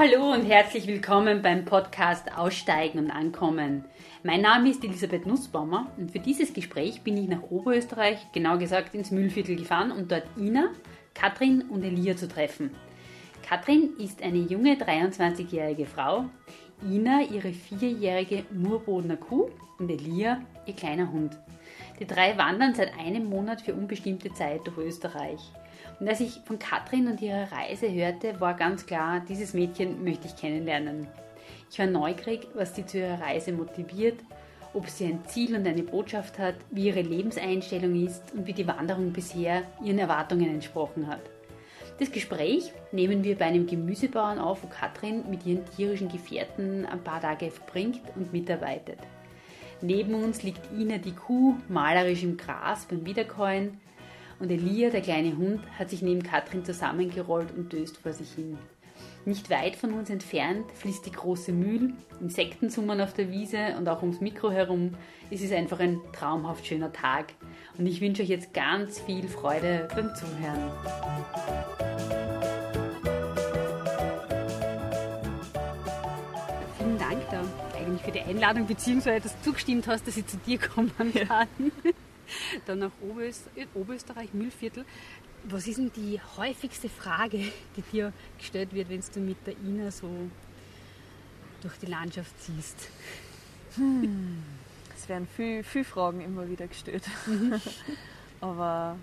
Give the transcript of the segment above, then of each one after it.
hallo und herzlich willkommen beim Podcast Aussteigen und Ankommen. Mein Name ist Elisabeth Nussbaumer und für dieses Gespräch bin ich nach Oberösterreich, genau gesagt ins Mühlviertel gefahren, um dort Ina, Katrin und Elia zu treffen. Katrin ist eine junge 23-jährige Frau, Ina ihre vierjährige Murbodener Kuh und Elia ihr kleiner Hund. Die drei wandern seit einem Monat für unbestimmte Zeit durch Österreich. Und als ich von Katrin und ihrer Reise hörte, war ganz klar, dieses Mädchen möchte ich kennenlernen. Ich war neugierig, was sie zu ihrer Reise motiviert, ob sie ein Ziel und eine Botschaft hat, wie ihre Lebenseinstellung ist und wie die Wanderung bisher ihren Erwartungen entsprochen hat. Das Gespräch nehmen wir bei einem Gemüsebauern auf, wo Katrin mit ihren tierischen Gefährten ein paar Tage verbringt und mitarbeitet. Neben uns liegt Ina die Kuh malerisch im Gras beim Wiederkäuen und Elia, der kleine Hund, hat sich neben Katrin zusammengerollt und döst vor sich hin. Nicht weit von uns entfernt fließt die große Mühl, Insekten summen auf der Wiese und auch ums Mikro herum. Es ist einfach ein traumhaft schöner Tag und ich wünsche euch jetzt ganz viel Freude beim Zuhören. Vielen Dank da eigentlich für die Einladung, beziehungsweise dass du zugestimmt hast, dass ich zu dir kommen kann. Ja. Dann nach Oberösterreich, Müllviertel. Was ist denn die häufigste Frage, die dir gestellt wird, wenn du mit der Ina so durch die Landschaft ziehst? Hm. Es werden viele, viele Fragen immer wieder gestellt. Mhm. Aber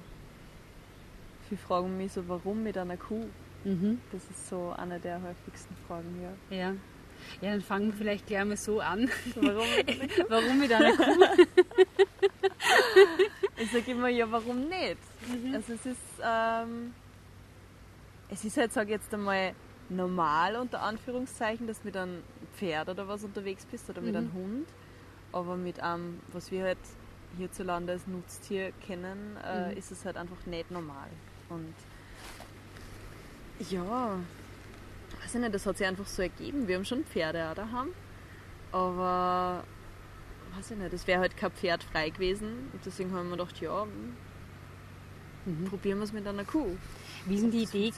viele fragen mich so, warum mit einer Kuh? Mhm. Das ist so eine der häufigsten Fragen, ja. Ja, ja dann fangen wir vielleicht gleich mal so an. Warum, warum mit einer Kuh? ich sage immer, ja, warum nicht? Mhm. Also es ist, ähm, es ist halt, sage ich jetzt einmal, normal unter Anführungszeichen, dass du mit einem Pferd oder was unterwegs bist oder mit mhm. einem Hund. Aber mit einem, was wir halt hierzulande als Nutztier kennen, äh, mhm. ist es halt einfach nicht normal. Und ja, weiß ich nicht, das hat sich einfach so ergeben. Wir haben schon Pferde auch daheim, aber weiß ich nicht, das wäre halt kein Pferd frei gewesen. Und deswegen haben wir gedacht, ja, mhm. probieren wir es mit einer Kuh. Wie ist denn die Idee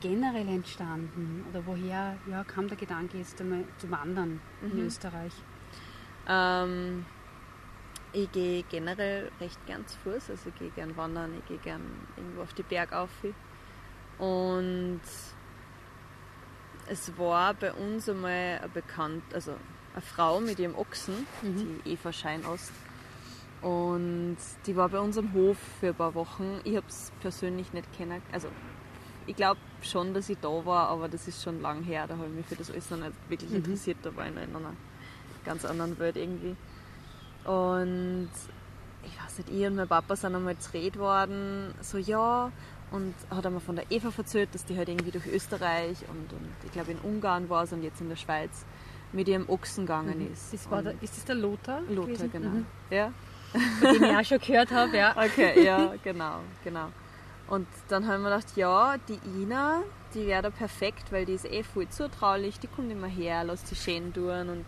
generell entstanden? Oder woher ja, kam der Gedanke, jetzt einmal zu wandern mhm. in Österreich? Ähm, ich gehe generell recht gern zu Fuß, also ich gehe gern wandern, ich gehe gern irgendwo auf die Berg auf. Und es war bei uns einmal ein bekannt, also eine Frau mit ihrem Ochsen, mhm. die Eva Scheinost. Und die war bei uns am Hof für ein paar Wochen. Ich habe es persönlich nicht kennengelernt. Also ich glaube schon, dass ich da war, aber das ist schon lang her. Da habe ich mich für das alles noch nicht wirklich mhm. interessiert. Da war ich noch in einer ganz anderen Welt irgendwie. Und ich weiß nicht, ich und mein Papa sind einmal zu Red worden, so ja, und hat einmal von der Eva erzählt, dass die halt irgendwie durch Österreich und, und ich glaube in Ungarn war und jetzt in der Schweiz mit ihrem Ochsen gegangen mhm. ist. Das der, ist das der Lothar? Lothar, gewesen? genau. Mhm. Ja. Von dem ich auch schon gehört habe, ja. Okay, ja, genau, genau. Und dann haben wir gedacht, ja, die Ina, die wäre da perfekt, weil die ist eh voll zutraulich, die kommt immer her, lässt sie schön tun und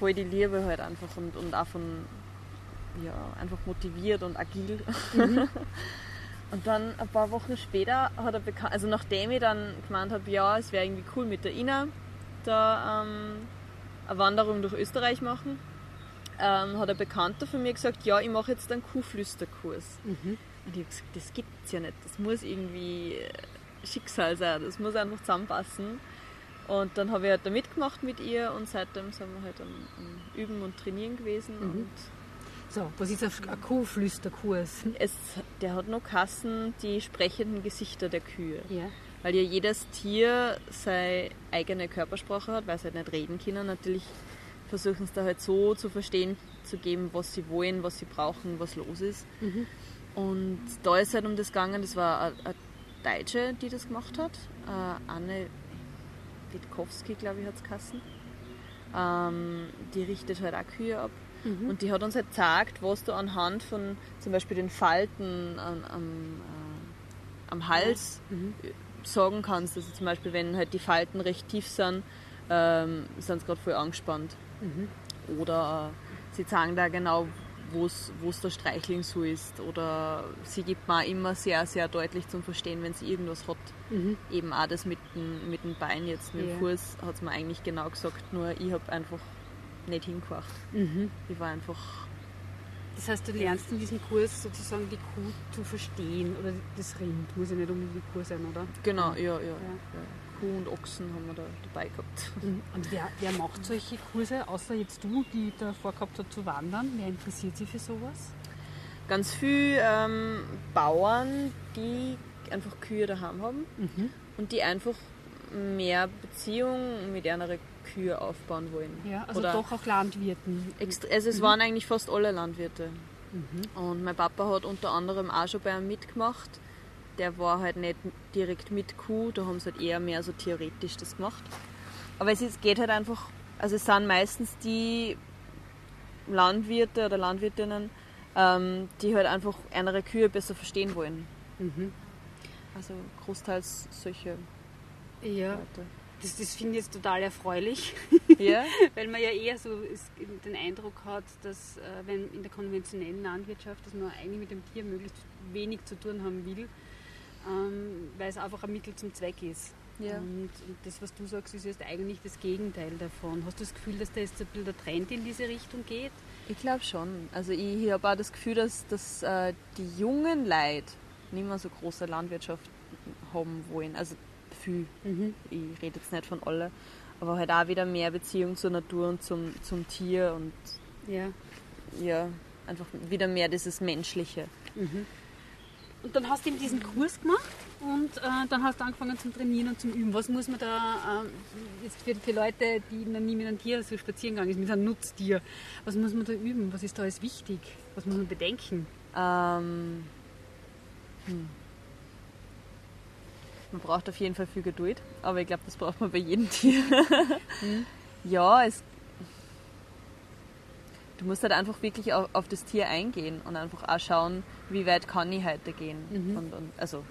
voll die Liebe halt einfach und, und auch von, ja, einfach motiviert und agil. Mhm. Und dann ein paar Wochen später hat er bekannt, also nachdem ich dann gemeint habe, ja, es wäre irgendwie cool mit der Ina, da ähm, eine Wanderung durch Österreich machen, ähm, hat ein Bekannter von mir gesagt, ja, ich mache jetzt einen Kuhflüsterkurs. Mhm. Und ich habe gesagt, das gibt es ja nicht. Das muss irgendwie äh, Schicksal sein. Das muss einfach zusammenpassen. Und dann habe ich halt da mitgemacht mit ihr und seitdem sind wir halt am, am Üben und Trainieren gewesen. Mhm. Und so, was ist ein Kuhflüsterkurs? Es, der hat noch Kassen, die sprechenden Gesichter der Kühe. Ja weil ja jedes Tier seine eigene Körpersprache hat, weil sie halt nicht reden können. Natürlich versuchen sie da halt so zu verstehen, zu geben, was sie wollen, was sie brauchen, was los ist. Mhm. Und da ist halt um das gegangen, das war eine, eine Deutsche, die das gemacht hat, äh, Anne Witkowski, glaube ich, hat es geheißen. Ähm, die richtet halt auch Kühe ab. Mhm. Und die hat uns halt gezeigt, was du anhand von zum Beispiel den Falten am, am, äh, am Hals mhm sagen kannst. Also zum Beispiel, wenn halt die Falten recht tief sind, ähm, sind sie gerade voll angespannt. Mhm. Oder äh, sie sagen da genau, wo es der Streichling so ist. Oder sie gibt mir auch immer sehr, sehr deutlich zum Verstehen, wenn sie irgendwas hat. Mhm. Eben auch das mit dem, mit dem Bein jetzt, mit dem Ja. Fuß, hat sie mir eigentlich genau gesagt, nur ich habe einfach nicht hingewacht. Mhm. Ich war einfach, Das heißt, du lernst in diesem Kurs sozusagen die Kuh zu verstehen oder das Rind. Muss ja nicht unbedingt die Kuh sein, oder? genau, ja, ja. ja. Kuh und Ochsen haben wir da dabei gehabt. Und wer, wer macht solche Kurse, außer jetzt du, die da vorgehabt hat zu wandern? Wer interessiert sich für sowas? Ganz viele ähm, Bauern, die einfach Kühe daheim haben Mhm. und die einfach mehr Beziehung mit anderen Kühe aufbauen wollen. Ja, also Oder doch auch Landwirten. Also es waren eigentlich fast alle Landwirte. Mhm. Und mein Papa hat unter anderem auch schon bei einem mitgemacht. Der war halt nicht direkt mit Kuh, da haben sie halt eher mehr so theoretisch das gemacht. Aber es ist, geht halt einfach, also es sind meistens die Landwirte oder Landwirtinnen, ähm, die halt einfach andere Kühe besser verstehen wollen. Mhm. Also großteils solche Ja, Leute. Das, das finde ich jetzt total erfreulich, Ja? weil man ja eher so den Eindruck hat, dass äh, wenn in der konventionellen Landwirtschaft, dass man eigentlich mit dem Tier möglichst wenig zu tun haben will, ähm, weil es einfach ein Mittel zum Zweck ist. Ja. Und, und das, was du sagst, ist jetzt eigentlich das Gegenteil davon. Hast du das Gefühl, dass da jetzt ein bisschen der Trend in diese Richtung geht? Ich glaube schon. Also ich habe auch das Gefühl, dass, dass äh, die jungen Leute nicht mehr so große Landwirtschaft haben wollen. Also viel. Mhm. Ich rede jetzt nicht von alle. Aber halt auch wieder mehr Beziehung zur Natur und zum, zum Tier und Ja. ja, einfach wieder mehr dieses Menschliche. Mhm. Und dann hast du eben diesen Kurs gemacht und äh, dann hast du angefangen zum Trainieren und zum Üben. Was muss man da, ähm, jetzt für, für Leute, die noch nie mit einem Tier so spazieren gegangen ist, mit einem Nutztier, was muss man da üben? Was ist da alles wichtig? Was muss man bedenken? Ähm, hm. Man braucht auf jeden Fall viel Geduld, aber ich glaube, das braucht man bei jedem Tier. Ja, es. Du musst halt einfach wirklich auf, auf das Tier eingehen und einfach auch schauen, wie weit kann ich heute gehen. Mhm. Und, und, also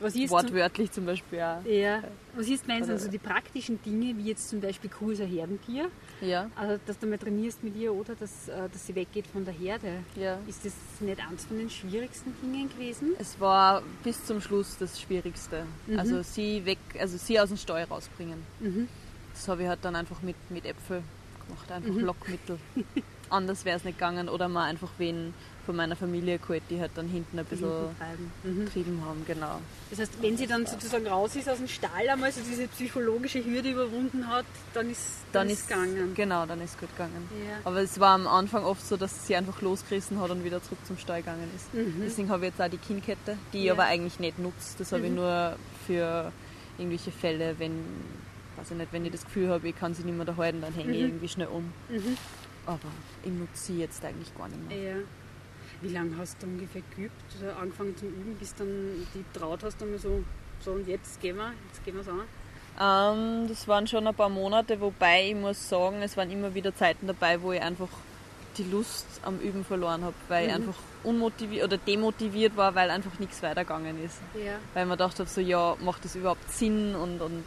Was ist, zum, wortwörtlich zum Beispiel auch. ja, was ist meinst du, also die praktischen Dinge, wie jetzt zum Beispiel Kuh ist ein Herdentier, Ja, also dass du mal trainierst mit ihr oder dass, äh, dass sie weggeht von der Herde. ja. Ist das nicht eins von den schwierigsten Dingen gewesen? Es war bis zum Schluss das Schwierigste. Mhm. Also sie weg, also sie aus dem Stall rausbringen. Mhm. Das habe ich halt dann einfach mit, mit Äpfel gemacht, einfach Mhm. Lockmittel. Anders wäre es nicht gegangen oder mal einfach wen von meiner Familie geholt, die halt dann hinten ein bisschen. Mhm. getrieben haben, genau. Das heißt, wenn sie dann sozusagen raus ist aus dem Stall, einmal so diese psychologische Hürde überwunden hat, dann ist Dann ist gegangen. Genau, dann ist gut gegangen. Ja. Aber es war am Anfang oft so, dass sie einfach losgerissen hat und wieder zurück zum Stall gegangen ist. Mhm. Deswegen habe ich jetzt auch die Kinnkette, die ich Ja. aber eigentlich nicht nutze. Das habe ich Mhm. nur für irgendwelche Fälle, wenn, weiß ich nicht, wenn ich das Gefühl habe, ich kann sie nicht mehr da halten, dann hänge ich Mhm. irgendwie schnell um. Mhm. Aber ich nutze sie jetzt eigentlich gar nicht mehr. Ja. Wie lange hast du ungefähr geübt oder angefangen zum Üben, bis dann die traut hast, einmal so, so und jetzt gehen wir, jetzt gehen wir es an? Ähm, das waren schon ein paar Monate, wobei ich muss sagen, es waren immer wieder Zeiten dabei, wo ich einfach die Lust am Üben verloren habe, weil ich Mhm. einfach unmotiviert oder demotiviert war, weil einfach nichts weitergegangen ist. Ja. Weil man gedacht habe, so ja, macht das überhaupt Sinn und, und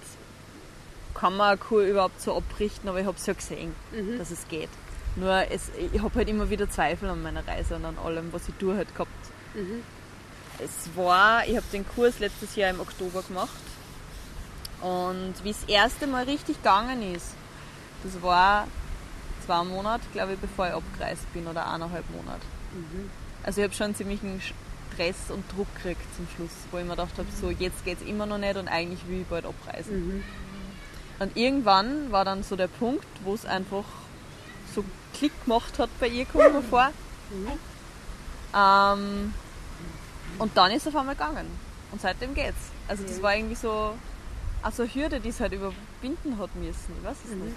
kann man eine Kuh überhaupt so abrichten, aber ich habe es ja gesehen, Mhm. dass es geht. Nur es, ich habe halt immer wieder Zweifel an meiner Reise und an allem, was ich tue halt gehabt. Mhm. Es war, ich habe den Kurs letztes Jahr im Oktober gemacht und wie es das erste Mal richtig gegangen ist, das war zwei Monate, glaube ich, bevor ich abgereist bin oder eineinhalb Monate. Mhm. Also ich habe schon ziemlichen Stress und Druck gekriegt zum Schluss, wo ich mir gedacht habe, so jetzt geht es immer noch nicht und eigentlich will ich bald abreisen. Mhm. Und irgendwann war dann so der Punkt, wo es einfach Klick gemacht hat bei ihr, kommt mir vor. Mhm. Ähm, und dann ist es auf einmal gegangen. Und seitdem geht's. Also das Ja. war irgendwie so, also eine Hürde, die es halt überwinden hat müssen. Ich weiß es Mhm. nicht.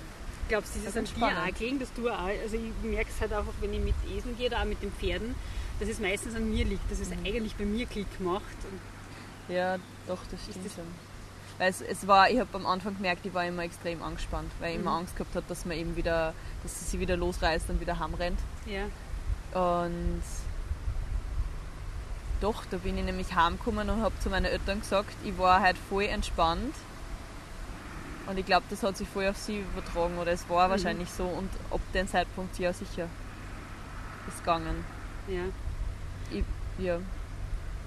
Glaubst du, das ist Das an ist dir auch gelegen, dass du auch, also ich merke es halt einfach, wenn ich mit Eseln gehe oder auch mit den Pferden, dass es meistens an mir liegt, dass es Mhm. eigentlich bei mir Klick macht. Ja, doch, das stimmt das- schon. Weil es, es war, ich habe am Anfang gemerkt, ich war immer extrem angespannt, weil ich immer Mhm. Angst gehabt habe, dass man eben wieder, dass sie sich wieder losreißt und wieder heimrennt. ja. Und doch, da bin ich nämlich heimgekommen und habe zu meinen Eltern gesagt, ich war halt voll entspannt. Und ich glaube, das hat sich voll auf sie übertragen oder es war Mhm. wahrscheinlich so und ab dem Zeitpunkt ja sicher. ist gegangen. Ja. Ich, ja.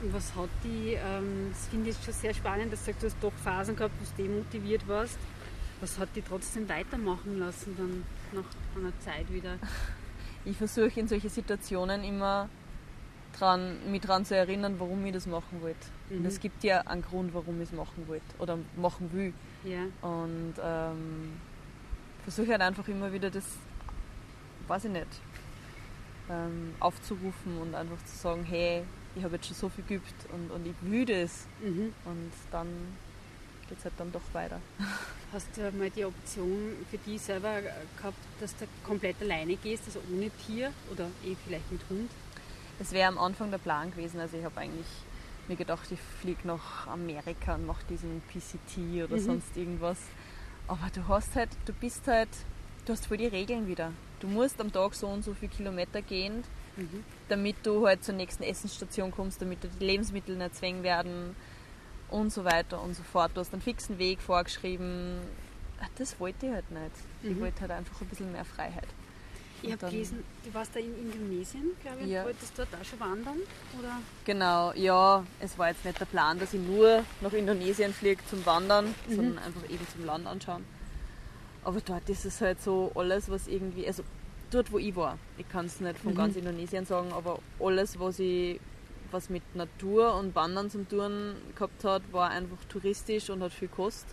Und was hat die, ähm, das finde ich schon sehr spannend, dass du sagst, du hast doch Phasen gehabt, wo du demotiviert warst. Was hat die trotzdem weitermachen lassen dann nach einer Zeit wieder? Ich versuche in solchen Situationen immer dran, mich daran zu erinnern, warum ich das machen wollte. Mhm. Und es gibt ja einen Grund, warum ich es machen wollte oder machen will. Ja. Und ähm, versuche halt einfach immer wieder das, weiß ich nicht, ähm, aufzurufen und einfach zu sagen, hey, ich habe jetzt schon so viel geübt und, und ich will das. Mhm. Und dann geht es halt dann doch weiter. Hast du mal die Option für dich selber gehabt, dass du komplett alleine gehst, also ohne Tier oder eh vielleicht mit Hund? Es wäre am Anfang der Plan gewesen, also ich habe eigentlich mir gedacht, ich fliege nach Amerika und mache diesen PCT oder Mhm. sonst irgendwas. Aber du hast halt, du bist halt, du hast voll die Regeln wieder. Du musst am Tag so und so viele Kilometer gehen, Mhm. damit du halt zur nächsten Essensstation kommst, damit dir die Lebensmittel nicht zwängen werden und so weiter und so fort. Du hast einen fixen Weg vorgeschrieben. Ah, Das wollte ich halt nicht. Ich Mhm. wollte halt einfach ein bisschen mehr Freiheit. Ich habe gelesen, du warst da in Indonesien, glaube ich, Ja. wolltest dort auch schon wandern? Oder? Genau, ja, es war jetzt nicht der Plan, dass ich nur nach Indonesien fliege zum Wandern, Mhm. sondern einfach eben zum Land anschauen. Aber dort ist es halt so alles, was irgendwie, also dort wo ich war, ich kann es nicht von Mhm. ganz Indonesien sagen, aber alles, was ich was mit Natur und Wandern zum Tun gehabt hat, war einfach touristisch und hat viel Kost.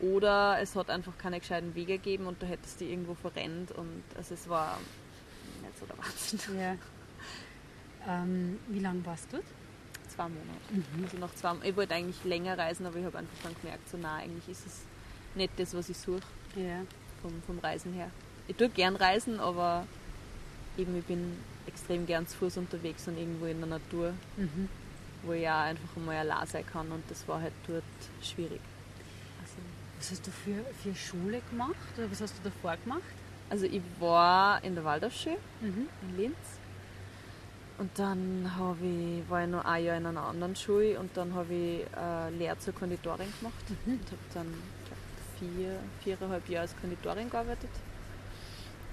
Oder es hat einfach keine gescheiten Wege gegeben und da hättest du irgendwo verrennt und also es war nicht so der Wahnsinn. Ja. Ähm, wie lange warst du dort? Zwei Monate. Also nach zwei Ich wollte eigentlich länger reisen, aber ich habe einfach dann gemerkt, so nah eigentlich ist es nicht das, was ich suche Ja. vom, vom Reisen her. Ich tue gern reisen, aber eben ich bin extrem gern zu Fuß unterwegs und irgendwo in der Natur, Mhm. wo ich ja einfach einmal allein sein kann und das war halt dort schwierig. Also, Was hast du für, für Schule gemacht oder was hast du davor gemacht? also ich war in der Waldorfschule Mhm. in Linz und dann ich, war ich noch ein Jahr in einer anderen Schule und dann habe ich äh, Lehre zur Konditorin gemacht Mhm. und habe dann glaub, vier, viereinhalb Jahre als Konditorin gearbeitet.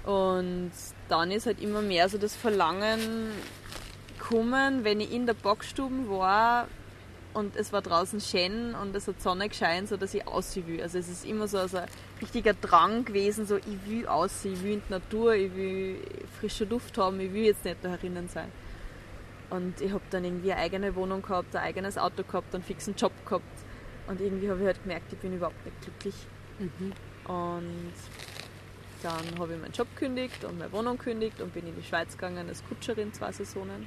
Und dann ist halt immer mehr so das Verlangen gekommen, wenn ich in der Backstube war und es war draußen schön und es hat Sonne gescheint, so dass ich aussehen will. Also es ist immer so, so ein richtiger Drang gewesen, so ich will aussehen, ich will in die Natur, ich will frische Luft haben, ich will jetzt nicht da herinnen sein. Und ich habe dann irgendwie eine eigene Wohnung gehabt, ein eigenes Auto gehabt, einen fixen Job gehabt. Und irgendwie habe ich halt gemerkt, ich bin überhaupt nicht glücklich. Mhm. Und dann habe ich meinen Job gekündigt und meine Wohnung gekündigt und bin in die Schweiz gegangen als Kutscherin zwei Saisonen.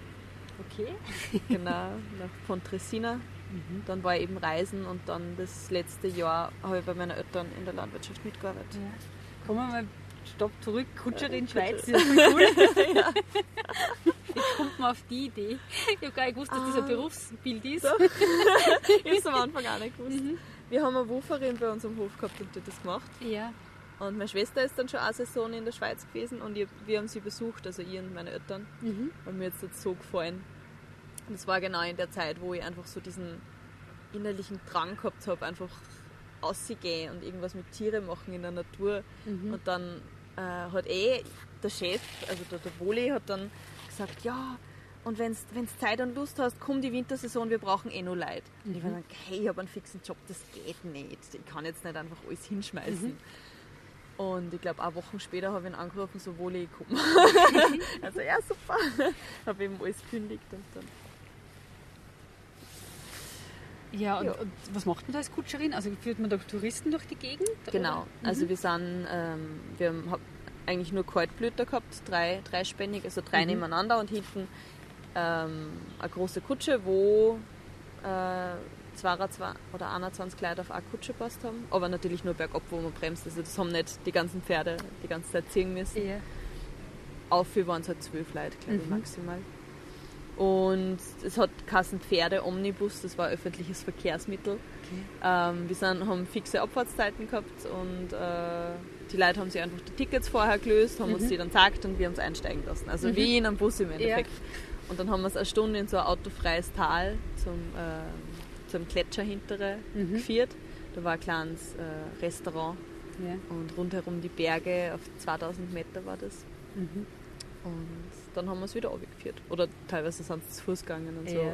Okay. Genau, nach Pontresina. Mhm. Dann war ich eben reisen und dann das letzte Jahr habe ich bei meinen Eltern in der Landwirtschaft mitgearbeitet. Ja. Kommen wir mal Stopp zurück. Kutscherin Ja, Schweiz, das ist cool. Wie kommt man auf die Idee? Ich habe gar nicht gewusst, dass das ein Ah. Berufsbild ist. So. ich habe es am Anfang auch nicht gewusst. Mhm. Wir haben eine Wuferin bei uns am Hof gehabt und die hat das gemacht. Ja. Und meine Schwester ist dann schon eine Saison in der Schweiz gewesen und ich, wir haben sie besucht, also ich und meine Eltern. Mhm. Und mir jetzt das so gefallen. Und es war genau in der Zeit, wo ich einfach so diesen innerlichen Drang gehabt habe, einfach auszugehen und irgendwas mit Tieren machen in der Natur. Mhm. Und dann äh, hat eh der Chef, also der, der Woli, hat dann gesagt, ja, und wenn du Zeit und Lust hast, komm die Wintersaison, wir brauchen eh nur Leute. Und ich war dann, hey, ich habe einen fixen Job, das geht nicht. Ich kann jetzt nicht einfach alles hinschmeißen. Und ich glaube, auch Wochen später habe ich ihn angerufen, so Woli, komm. also ja, super. habe eben alles gekündigt und dann. Ja, und, Ja. und was macht man da als Kutscherin? Also führt man doch Touristen durch die Gegend? Genau, Oder? also wir sind, ähm, wir haben hab eigentlich nur Kaltblüter gehabt, drei, dreispännig, also drei Mhm. nebeneinander und hinten ähm, eine große Kutsche, wo äh, 22 oder 21 Leute auf eine Kutsche passt haben, aber natürlich nur bergab, wo man bremst, also das haben nicht die ganzen Pferde die ganze Zeit ziehen müssen. Ja. Auf für waren es halt zwölf Leute, glaube ich, Mhm. maximal. Und es hat Kassen Pferde Omnibus, das war ein öffentliches Verkehrsmittel. Okay. Ähm, wir sind, haben fixe Abfahrtszeiten gehabt und äh, die Leute haben sich einfach die Tickets vorher gelöst, haben uns Mhm. die dann gezeigt und wir haben es einsteigen lassen. Also Mhm. wie in einem Bus im Endeffekt. Und dann haben wir es eine Stunde in so ein autofreies Tal zum, äh, zum Gletscher hintere Mhm. geführt. Da war ein kleines äh, Restaurant Ja. und rundherum die Berge, auf 2000 Meter war das. Mhm. Und dann haben wir es wieder abgeführt. Oder teilweise sind sie zu Fuß gegangen und so. Ja.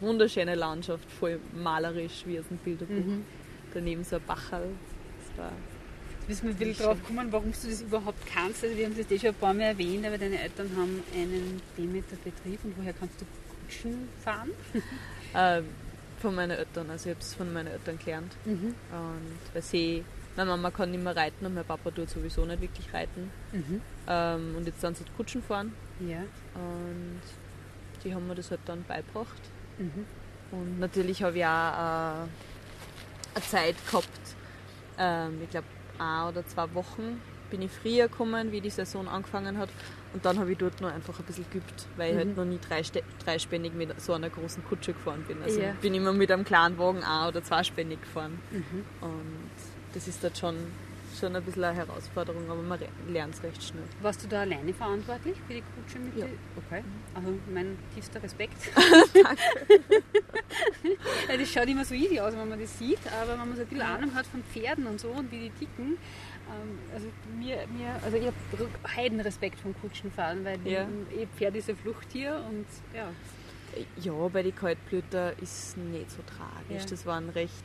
Wunderschöne Landschaft, voll malerisch wie aus dem Bilderbuch. Mhm. Daneben so ein. Das war Jetzt müssen wir ein bisschen drauf kommen, warum du das überhaupt kannst. Also wir haben das eh schon ein paar Mal erwähnt, aber deine Eltern haben einen Demeter-Betrieb und woher kannst du Kutschen fahren? äh, von meinen Eltern. Also ich habe es von meinen Eltern gelernt. Mhm. Und weil sie, meine Mama kann nicht mehr reiten und mein Papa tut sowieso nicht wirklich reiten. Mhm. Ähm, und jetzt sind sie Kutschen fahren. Ja. Und die haben mir das halt dann beigebracht. Mhm. Und natürlich habe ich auch äh, eine Zeit gehabt, ähm, ich glaube ein oder zwei Wochen bin ich früher gekommen, wie die Saison angefangen hat. Und dann habe ich dort noch einfach ein bisschen geübt, weil ich Mhm. halt noch nie dreispännig mit so einer großen Kutsche gefahren bin. Also Ja. bin immer mit einem kleinen Wagen ein- oder zweispännig gefahren. Mhm. Und das ist dort schon, schon ein bisschen eine Herausforderung, aber man lernt es recht schnell. Warst du da alleine verantwortlich für die Kutsche mit Ja. Okay. Also mein tiefster Respekt. ja, das schaut immer so easy aus, wenn man das sieht, aber wenn man so ein bisschen Ahnung hat von Pferden und so und wie die ticken, ähm, also mir, mir also ich habe Heidenrespekt vom Kutschenfahren, weil Ja. ich, Pferd ist ein Fluchttier und ja. Ja, bei den Kaltblüter ist es nicht so tragisch. Ja. Das waren recht,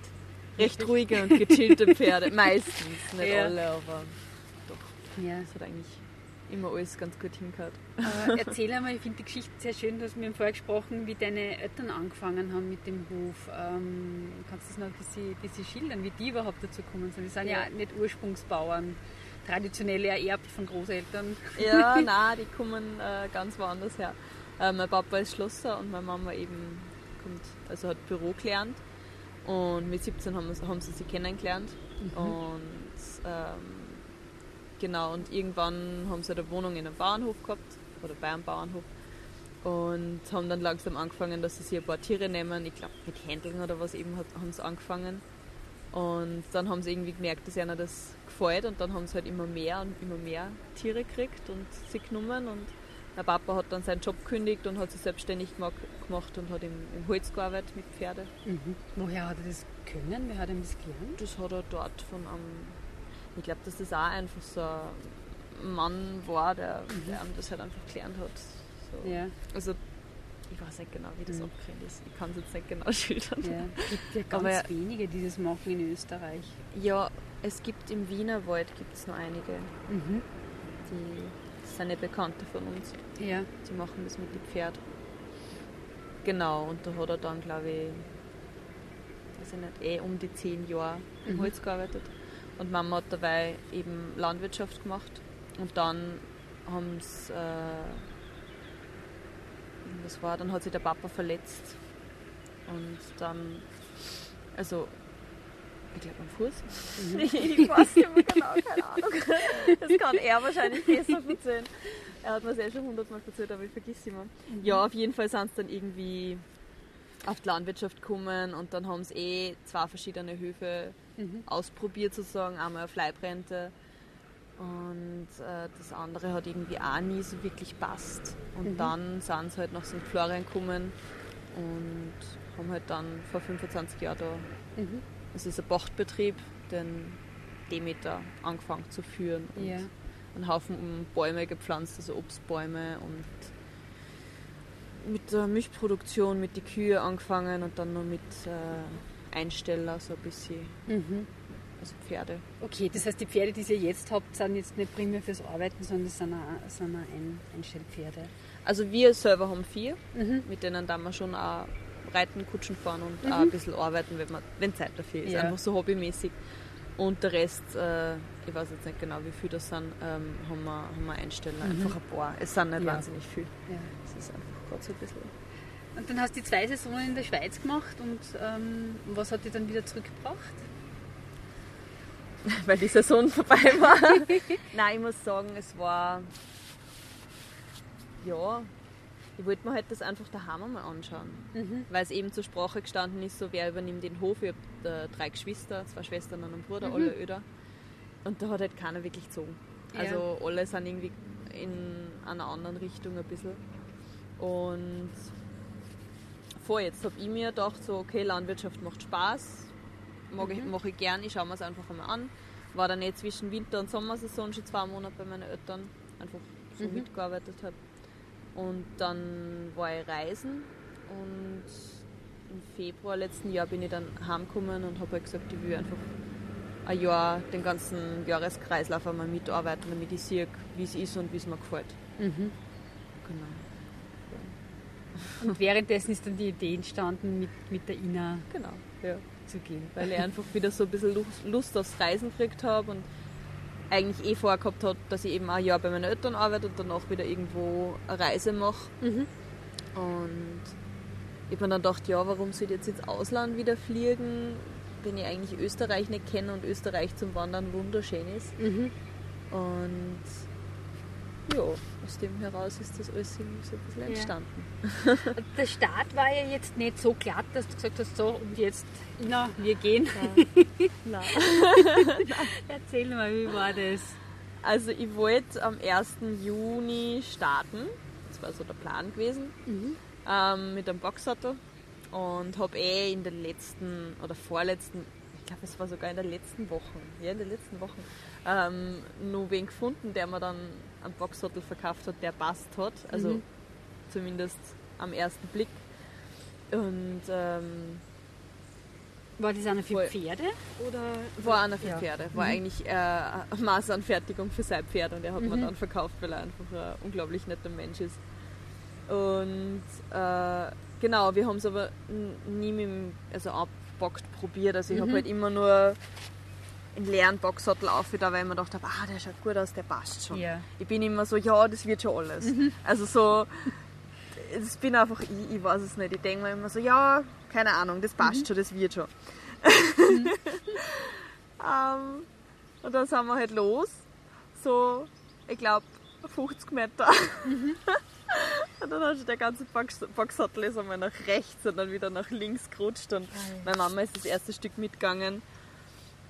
recht ruhige und gechillte Pferde. Meistens, nicht Ja. alle, aber ja. es hat eigentlich immer alles ganz gut hingehört. Aber erzähl einmal, ich finde die Geschichte sehr schön, du hast mir vorher gesprochen, wie deine Eltern angefangen haben mit dem Hof. Ähm, kannst du das noch ein bisschen, bisschen schildern, wie die überhaupt dazu gekommen sind? Die sind ja, Ja. nicht Ursprungsbauern, traditionell ererbt von Großeltern. Ja, nein, die kommen äh, ganz woanders her. Äh, mein Papa ist Schlosser und meine Mama eben kommt, also hat Büro gelernt. Und mit 17 haben, haben sie sich kennengelernt. Und ähm, genau, und irgendwann haben sie eine Wohnung in einem Bauernhof gehabt, oder bei einem Bauernhof. Und haben dann langsam angefangen, dass sie sich ein paar Tiere nehmen. Ich glaube, mit Händeln oder was eben hat, haben sie angefangen. Und dann haben sie irgendwie gemerkt, dass ihnen das gefällt und dann haben sie halt immer mehr und immer mehr Tiere gekriegt und sie genommen und mein Papa hat dann seinen Job gekündigt und hat sich selbstständig gemacht und hat im, im Holz gearbeitet mit Pferde. Mhm. Woher hat er das können? Wer hat ihm das gelernt? Das hat er dort von einem, ich glaube, dass das auch einfach so ein Mann war, der, der ihm das halt einfach gelernt hat. So. Ja, Also ich weiß nicht genau, wie das Mhm. ist. Ich kann es jetzt nicht genau schildern. ja. Es gibt ja ganz Aber wenige, die das machen in Österreich. Ja, es gibt im Wiener Wald gibt es noch einige, Mhm. die sind nicht Bekannte von uns. Ja. Die machen das mit dem Pferd. Genau, und da hat er dann, glaube ich, weiß ich nicht, eh um die zehn Jahre im Mhm. Holz gearbeitet. Und Mama hat dabei eben Landwirtschaft gemacht. Und dann haben sie, äh, was war, dann hat sich der Papa verletzt. Und dann, also, ich glaube am Fuß. Mhm. ich weiß nicht mehr genau, keine Ahnung. Das kann er wahrscheinlich besser erzählen. Er hat mir es eh schon hundertmal erzählt, aber ich vergiss immer. Ja, auf jeden Fall sind sie dann irgendwie auf die Landwirtschaft gekommen und dann haben sie eh zwei verschiedene Höfe Mhm. ausprobiert sozusagen, einmal auf Leibrente und äh, das andere hat irgendwie auch nie so wirklich passt. Und Mhm. dann sind sie halt nach St. Florian gekommen und haben halt dann vor 25 Jahren da, Mhm. Es ist ein Pachtbetrieb, den Demeter angefangen zu führen und Ja. einen Haufen Bäume gepflanzt, also Obstbäume und mit der Milchproduktion, mit den Kühe angefangen und dann noch mit äh, Einsteller, so ein bisschen, Mhm. also Pferde. Okay, das heißt, die Pferde, die ihr jetzt habt, sind jetzt nicht primär fürs Arbeiten, sondern das sind auch, sind auch Ein Einstellpferde. Also wir selber haben vier, Mhm. mit denen da wir schon auch reiten, Kutschen fahren und auch ein bisschen arbeiten, wenn, man, wenn Zeit dafür ist. Ja. Einfach so hobbymäßig. Und der Rest, äh, ich weiß jetzt nicht genau, wie viel das sind, ähm, haben, wir, haben wir Einsteller. Einfach ein paar. Es sind nicht Ja. wahnsinnig viel. Ja. Es ist einfach gerade so ein bisschen. Und dann hast du die zwei Saisonen in der Schweiz gemacht und ähm, was hat dich dann wieder zurückgebracht? weil die Saison vorbei war. Nein, ich muss sagen, es war. Ja, ich wollte mir halt das einfach daheim einmal anschauen. Mhm. Weil es eben zur Sprache gestanden ist, so wer übernimmt den Hof. Ich habe drei Geschwister, zwei Schwestern und einen Bruder, Mhm. alle öder. Und da hat halt keiner wirklich gezogen. Ja. Also alle sind irgendwie in einer anderen Richtung ein bisschen. Und vor jetzt habe ich mir gedacht, so, okay, Landwirtschaft macht Spaß, mag ich, Mhm. mache ich gern, ich schaue mir es einfach einmal an. War dann eh zwischen Winter- und Sommersaison schon zwei Monate bei meinen Eltern. Einfach so mitgearbeitet habe. Und dann war ich reisen und im Februar letzten Jahr bin ich dann heimgekommen und habe halt gesagt, ich will einfach ein Jahr den ganzen Jahreskreislauf einmal mitarbeiten, damit ich sehe, wie es ist und wie es mir gefällt. Mhm. Genau. Und währenddessen ist dann die Idee entstanden, mit, mit der Ina Genau, ja. zu gehen. Weil ich einfach wieder so ein bisschen Lust- aufs Reisen gekriegt habe und eigentlich eh vorgehabt habe, dass ich eben ein Jahr bei meinen Eltern arbeite und danach wieder irgendwo eine Reise mache. Mhm. Und ich habe mir dann gedacht, ja, warum soll ich jetzt ins Ausland wieder fliegen, wenn ich eigentlich Österreich nicht kenne und Österreich zum Wandern wunderschön ist. Mhm. Und ja, aus dem heraus ist das alles irgendwie so ein bisschen Ja. entstanden. Der Start war ja jetzt nicht so glatt, dass du gesagt hast, so und jetzt, Ina, wir gehen. Nein. Erzähl mal, wie war das? Also ich wollte am 1. Juni starten. Das war so der Plan gewesen. Ähm, mit einem Boxsattel. Und habe eh in den letzten oder vorletzten, ich glaube es war sogar in den letzten Wochen, ja in den letzten Wochen, ähm, nur wen gefunden, der mir dann einen Boxsattel verkauft hat, der passt hat. Also Mhm. zumindest am ersten Blick. Und ähm, War das einer für. Pferde? Oder? War einer für Ja. Pferde. War Mhm. eigentlich äh, eine Maßanfertigung für sein Pferd und er hat mir Mhm. dann verkauft, weil er einfach ein unglaublich netter Mensch ist. Und äh, genau, wir haben es aber nie mit dem, also abbockt probiert. Also ich habe Mhm. halt immer nur einen leeren Boxsattel auf, da weil ich mir gedacht habe, ah, der schaut gut aus, der passt schon. Ja. Ich bin immer so, ja, das wird schon alles. Also so, das bin einfach ich, ich weiß es nicht. Ich denke mir immer so, ja, keine Ahnung, das passt schon, das wird schon. ähm, und dann sind wir halt los, so, ich glaube, 50 Meter. und dann hat schon der ganze Box Boxsattel ist einmal nach rechts und dann wieder nach links gerutscht und meine Mama ist das erste Stück mitgegangen.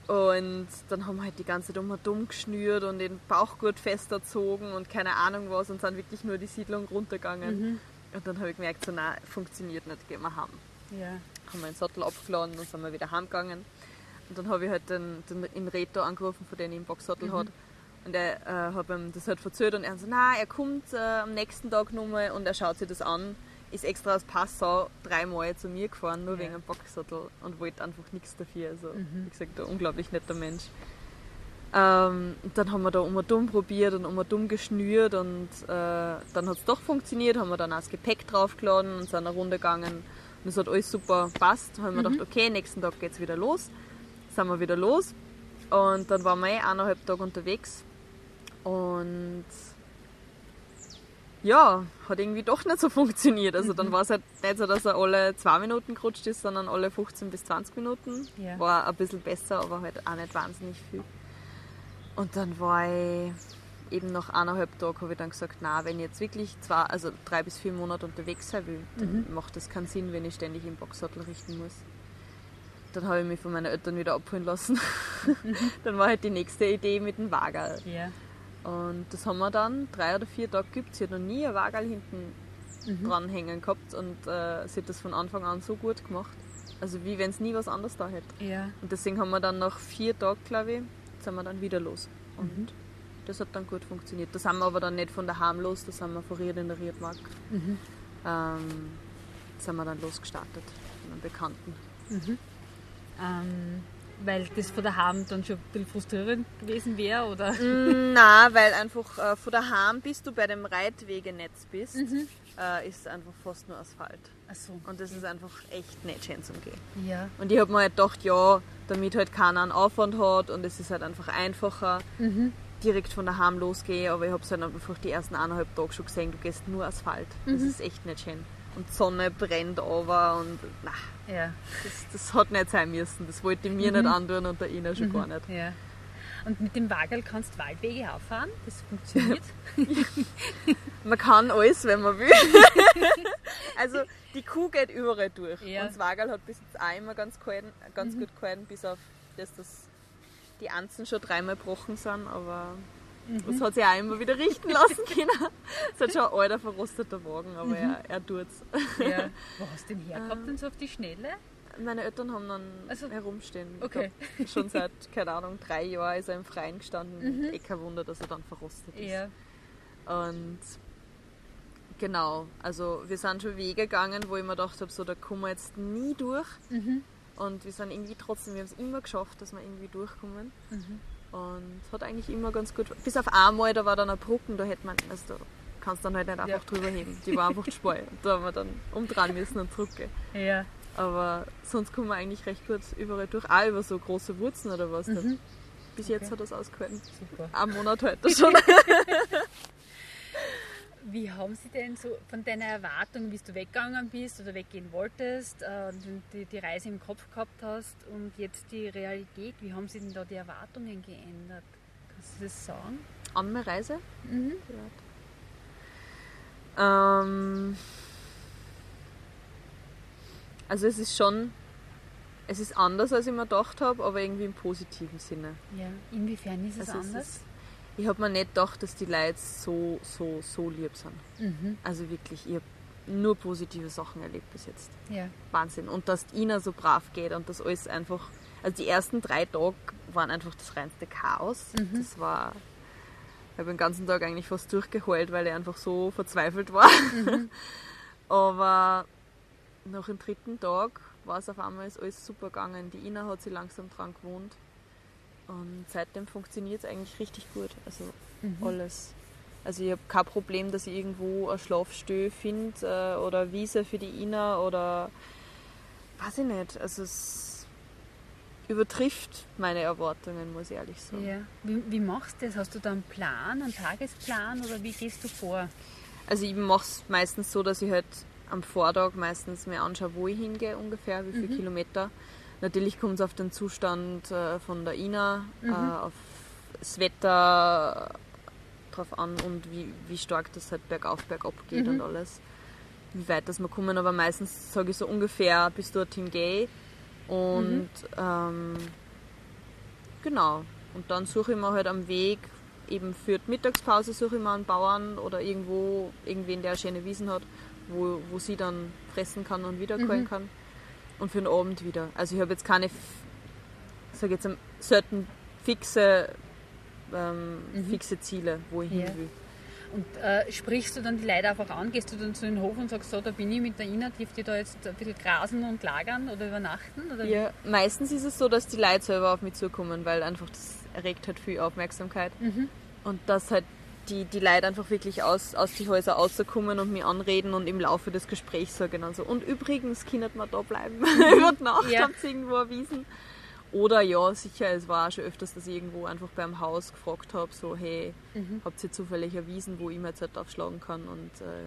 Und dann haben wir halt die ganze Zeit um und um geschnürt und den Bauchgurt festgezogen und keine Ahnung was und sind wirklich nur die Siedlung runtergegangen. Mhm. Und dann habe ich gemerkt, so nein, funktioniert nicht, gehen wir heim. Ja. Haben wir den Sattel abgeladen und sind wir wieder heimgegangen. Und dann habe ich halt den, den in Reto angerufen, von dem ich einen Boxsattel hat. Und er äh, hat ihm das halt verzögert und er so, nein, er kommt äh, am nächsten Tag nochmal und er schaut sich das an. Ist extra aus Passau dreimal zu mir gefahren, nur Ja. wegen einem Boxsattel und wollte einfach nichts dafür. Also, wie gesagt, ein unglaublich netter Mensch. Ähm, dann haben wir da um und um probiert und um und um geschnürt und äh, dann hat es doch funktioniert, haben wir dann auch das Gepäck draufgeladen und sind eine Runde gegangen und es hat alles super gepasst. Haben wir gedacht, okay, nächsten Tag geht es wieder los. Sind wir wieder los und dann waren wir eh eineinhalb Tage unterwegs und ja, hat irgendwie doch nicht so funktioniert. Also dann war es halt nicht so, dass er alle zwei Minuten gerutscht ist, sondern alle 15 bis 20 Minuten. Ja. War ein bisschen besser, aber halt auch nicht wahnsinnig viel. Und dann war ich eben nach eineinhalb Tagen habe ich dann gesagt, na, wenn ich jetzt wirklich zwei, also drei bis vier Monate unterwegs sein will, dann macht das keinen Sinn, wenn ich ständig im Boxsattel richten muss. Dann habe ich mich von meinen Eltern wieder abholen lassen. dann war halt die nächste Idee mit dem Wagerl. Ja. Und das haben wir dann drei oder vier Tage geübt. Sie hat noch nie ein Wagerl hinten dranhängen gehabt und äh, sie hat das von Anfang an so gut gemacht. Also wie wenn es nie was anderes da hätte. Ja. Und deswegen haben wir dann nach vier Tagen, glaube ich, sind wir dann wieder los. Und das hat dann gut funktioniert. Da sind wir aber dann nicht von daheim los, da sind wir von Ried in der Riedmark. Ähm, sind wir dann losgestartet von einem Bekannten. Ähm, weil das von daheim dann schon ein bisschen frustrierend gewesen wäre, oder? Nein, weil einfach äh, von daheim, bis du bei dem Reitwegenetz bist, äh, ist einfach fast nur Asphalt. Achso. Und das ist einfach echt nicht schön zum Gehen. Ja. Und ich habe mir halt gedacht, ja, damit halt keiner einen Aufwand hat und es ist halt einfach einfacher, direkt von daheim losgehen. Aber ich habe es halt einfach die ersten eineinhalb Tage schon gesehen, du gehst nur Asphalt. Das ist echt nicht schön. Und die Sonne brennt over und na, Ja. das, das hat nicht sein müssen. Das wollte ich mir nicht antun und der Ina schon gar nicht. ja. Und mit dem Wagerl kannst du Waldwege auffahren, das funktioniert. Man kann alles, wenn man will. also die Kuh geht überall durch. Ja. Und das Wagerl hat bis jetzt auch immer ganz, gehalten, ganz gut gehalten, bis auf das, dass die Anzen schon dreimal gebrochen sind, aber das hat sich auch immer wieder richten lassen können. Es hat schon ein alter, verrosteter Wagen, aber er, er tut's. ja. Wo hast du den hergehabt denn so auf die Schnelle? Meine Eltern haben dann Also- herumstehen. Okay. glaub, schon seit, keine Ahnung, drei Jahren ist er im Freien gestanden. Eh kein Wunder, dass er dann verrostet ist. Ja. Und genau, also wir sind schon Wege gegangen, wo ich mir gedacht habe, so da kommen wir jetzt nie durch. Mhm. Und wir sind irgendwie trotzdem, wir haben es immer geschafft, dass wir irgendwie durchkommen. Mhm. Und hat eigentlich immer ganz gut. Bis auf einmal, da war dann ein Brücken, da hätte man, also da kannst du dann halt nicht einfach Ja. drüber heben. Die war einfach schmal. Da haben wir dann umdrehen müssen und drücken. Ja. Aber sonst kommen wir eigentlich recht gut überall durch. Auch über so große Wurzeln oder was. Mhm. Bis jetzt Okay. hat das ausgehalten. Super. Ein Monat heute schon. Wie haben Sie denn so von deiner Erwartung, wie du weggegangen bist oder weggehen wolltest, äh, die, die Reise im Kopf gehabt hast und jetzt die Realität, wie haben Sie denn da die Erwartungen geändert? Kannst du das sagen? An meine Reise. Mhm. Ähm, also es ist schon, es ist anders, als ich mir gedacht habe, aber irgendwie im positiven Sinne. Ja. Inwiefern ist es Also es anders? ist- ich habe mir nicht gedacht, dass die Leute so, so, so lieb sind. Mhm. Also wirklich, ich habe nur positive Sachen erlebt bis jetzt. Ja. Wahnsinn. Und dass Ina so brav geht und das alles einfach. Also die ersten drei Tage waren einfach das reinste Chaos. Mhm. Das war. Ich habe den ganzen Tag eigentlich fast durchgeheult, weil ich einfach so verzweifelt war. Mhm. Aber nach dem dritten Tag war es auf einmal ist alles super gegangen. Die Ina hat sich langsam dran gewohnt. Und seitdem funktioniert es eigentlich richtig gut. Also Mhm. alles. Also ich habe kein Problem, dass ich irgendwo ein Schlafstö finde äh, oder eine Wiese für die Ina oder weiß ich nicht. Also es übertrifft meine Erwartungen, muss ich ehrlich sagen. Ja. Wie, wie machst du das? Hast du da einen Plan, einen Tagesplan oder wie gehst du vor? Also ich mache es meistens so, dass ich halt am Vortag meistens mir anschaue, wo ich hingehe ungefähr, wie viele Mhm. Kilometer. Natürlich kommt es auf den Zustand äh, von der Ina, Mhm. äh, auf das Wetter drauf an und wie, wie stark das halt bergauf, bergab geht Mhm. und alles. Wie weit das wir kommen, aber meistens sage ich so ungefähr bis dorthin gehe. Und Mhm. ähm, genau. Und dann suche ich mir halt am Weg, eben für die Mittagspause suche ich mir einen Bauern oder irgendwo irgendwen, der schöne Wiesen hat, wo, wo sie dann fressen kann und wiederkommen Mhm. kann. Und für den Abend wieder. Also ich habe jetzt keine, sage jetzt selten fixe, ähm, Mhm. fixe Ziele, wo ich Ja. hin will. Und äh, sprichst du dann die Leute einfach an? Gehst du dann zu den Hof und sagst, so, da bin ich mit der Ina, dürft ihr da jetzt ein bisschen grasen und lagern oder übernachten? Oder? Ja, meistens ist es so, dass die Leute selber auf mich zukommen, weil einfach das erregt halt viel Aufmerksamkeit. Mhm. Und dass halt die, die Leute einfach wirklich aus, aus die Häuser rauskommen und mich anreden und im Laufe des Gesprächs sagen und so. Und übrigens, kindert man da bleiben über die Nacht, Ja. habt ihr irgendwo erwiesen. Oder ja, sicher, es war auch schon öfters, dass ich irgendwo einfach beim Haus gefragt habe, so hey, Mhm. habt ihr zufällig erwiesen, wo ich mir jetzt halt aufschlagen kann und äh,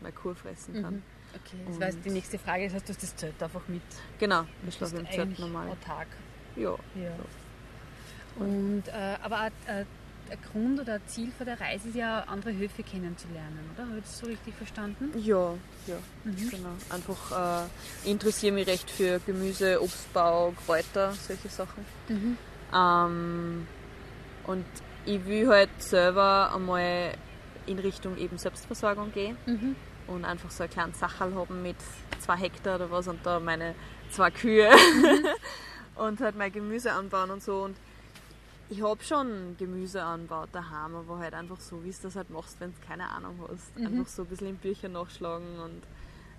meine Kuh fressen kann. Mhm. Okay, das heißt, die nächste Frage ist, hast du das Zelt einfach mit? Genau, ich Das schlafe im Zelt normal. autark. Ja. Ja. Und, äh, aber ein, ein, ein Grund oder ein Ziel von der Reise ist ja, andere Höfe kennenzulernen, oder? Habe ich das so richtig verstanden? Ja, ja, Mhm. genau. Einfach, äh, ich interessiere mich recht für Gemüse, Obstbau, Kräuter, solche Sachen. Mhm. Ähm, und ich will halt selber einmal in Richtung eben Selbstversorgung gehen Mhm. und einfach so einen kleinen Sachal haben mit zwei Hektar oder was und da meine zwei Kühe und halt mein Gemüse anbauen und so. Und ich habe schon Gemüse anbaut daheim, aber halt einfach so, wie du das halt machst, wenn du keine Ahnung hast. Mhm. Einfach so ein bisschen in Büchern nachschlagen und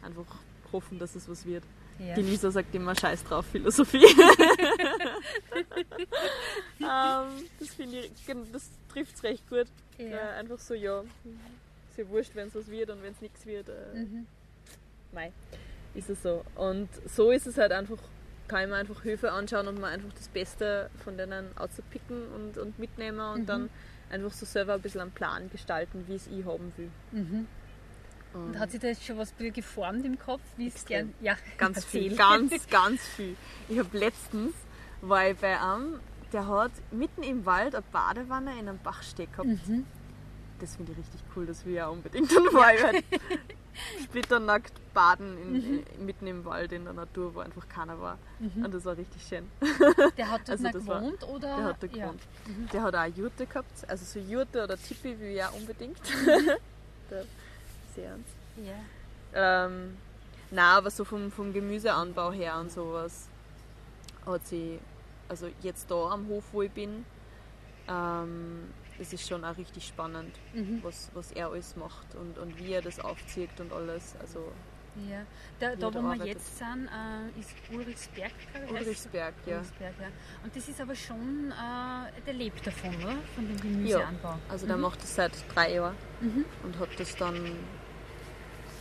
einfach hoffen, dass es was wird. Ja. Die Lisa sagt immer Scheiß drauf, Philosophie. ähm, das finde ich, das trifft es recht gut. Ja. Äh, einfach so, ja, ist ja wurscht, wenn es was wird und wenn es nichts wird. Äh, Mhm. Mei, ist es so. Und so ist es halt einfach, kann ich mir einfach Höfe anschauen und mir einfach das Beste von denen auszupicken und, und mitnehmen und Mhm. dann einfach so selber ein bisschen einen Plan gestalten, wie es ich haben will. Mhm. Und Und hat sich da jetzt schon was geformt im Kopf? Wie es gern. Ja, ganz viel, ganz, ganz viel. Ich habe letztens, war ich bei einem, der hat mitten im Wald eine Badewanne in einem Bach stehen gehabt. Mhm. Das finde ich richtig cool, das will ich auch unbedingt. Dann halt splitternackt baden in, Mhm. in, mitten im Wald in der Natur, wo einfach keiner war. Mhm. Und das war richtig schön. Der hat dort Also das war- gewohnt oder? Der hat da ja. gewohnt. Der hat auch eine Jurte gehabt, also so Jurte oder Tipi will ich auch unbedingt. der, sehr ernst. Ja. Ähm, na, aber so vom, vom Gemüseanbau her und sowas hat sie, also jetzt da am Hof, wo ich bin, ähm, das ist schon auch richtig spannend, Mhm. was, was er alles macht und, und wie er das aufzieht und alles. Also Ja. Da, da wo wir jetzt sind, äh, ist Ulrichsberg. glaub ich, heißt- Ulrichsberg, ja. Ulrichsberg, ja. Und das ist aber schon, äh, der lebt davon, oder? Von dem Gemüseanbau. Also der macht das seit drei Jahren Mhm. und hat das dann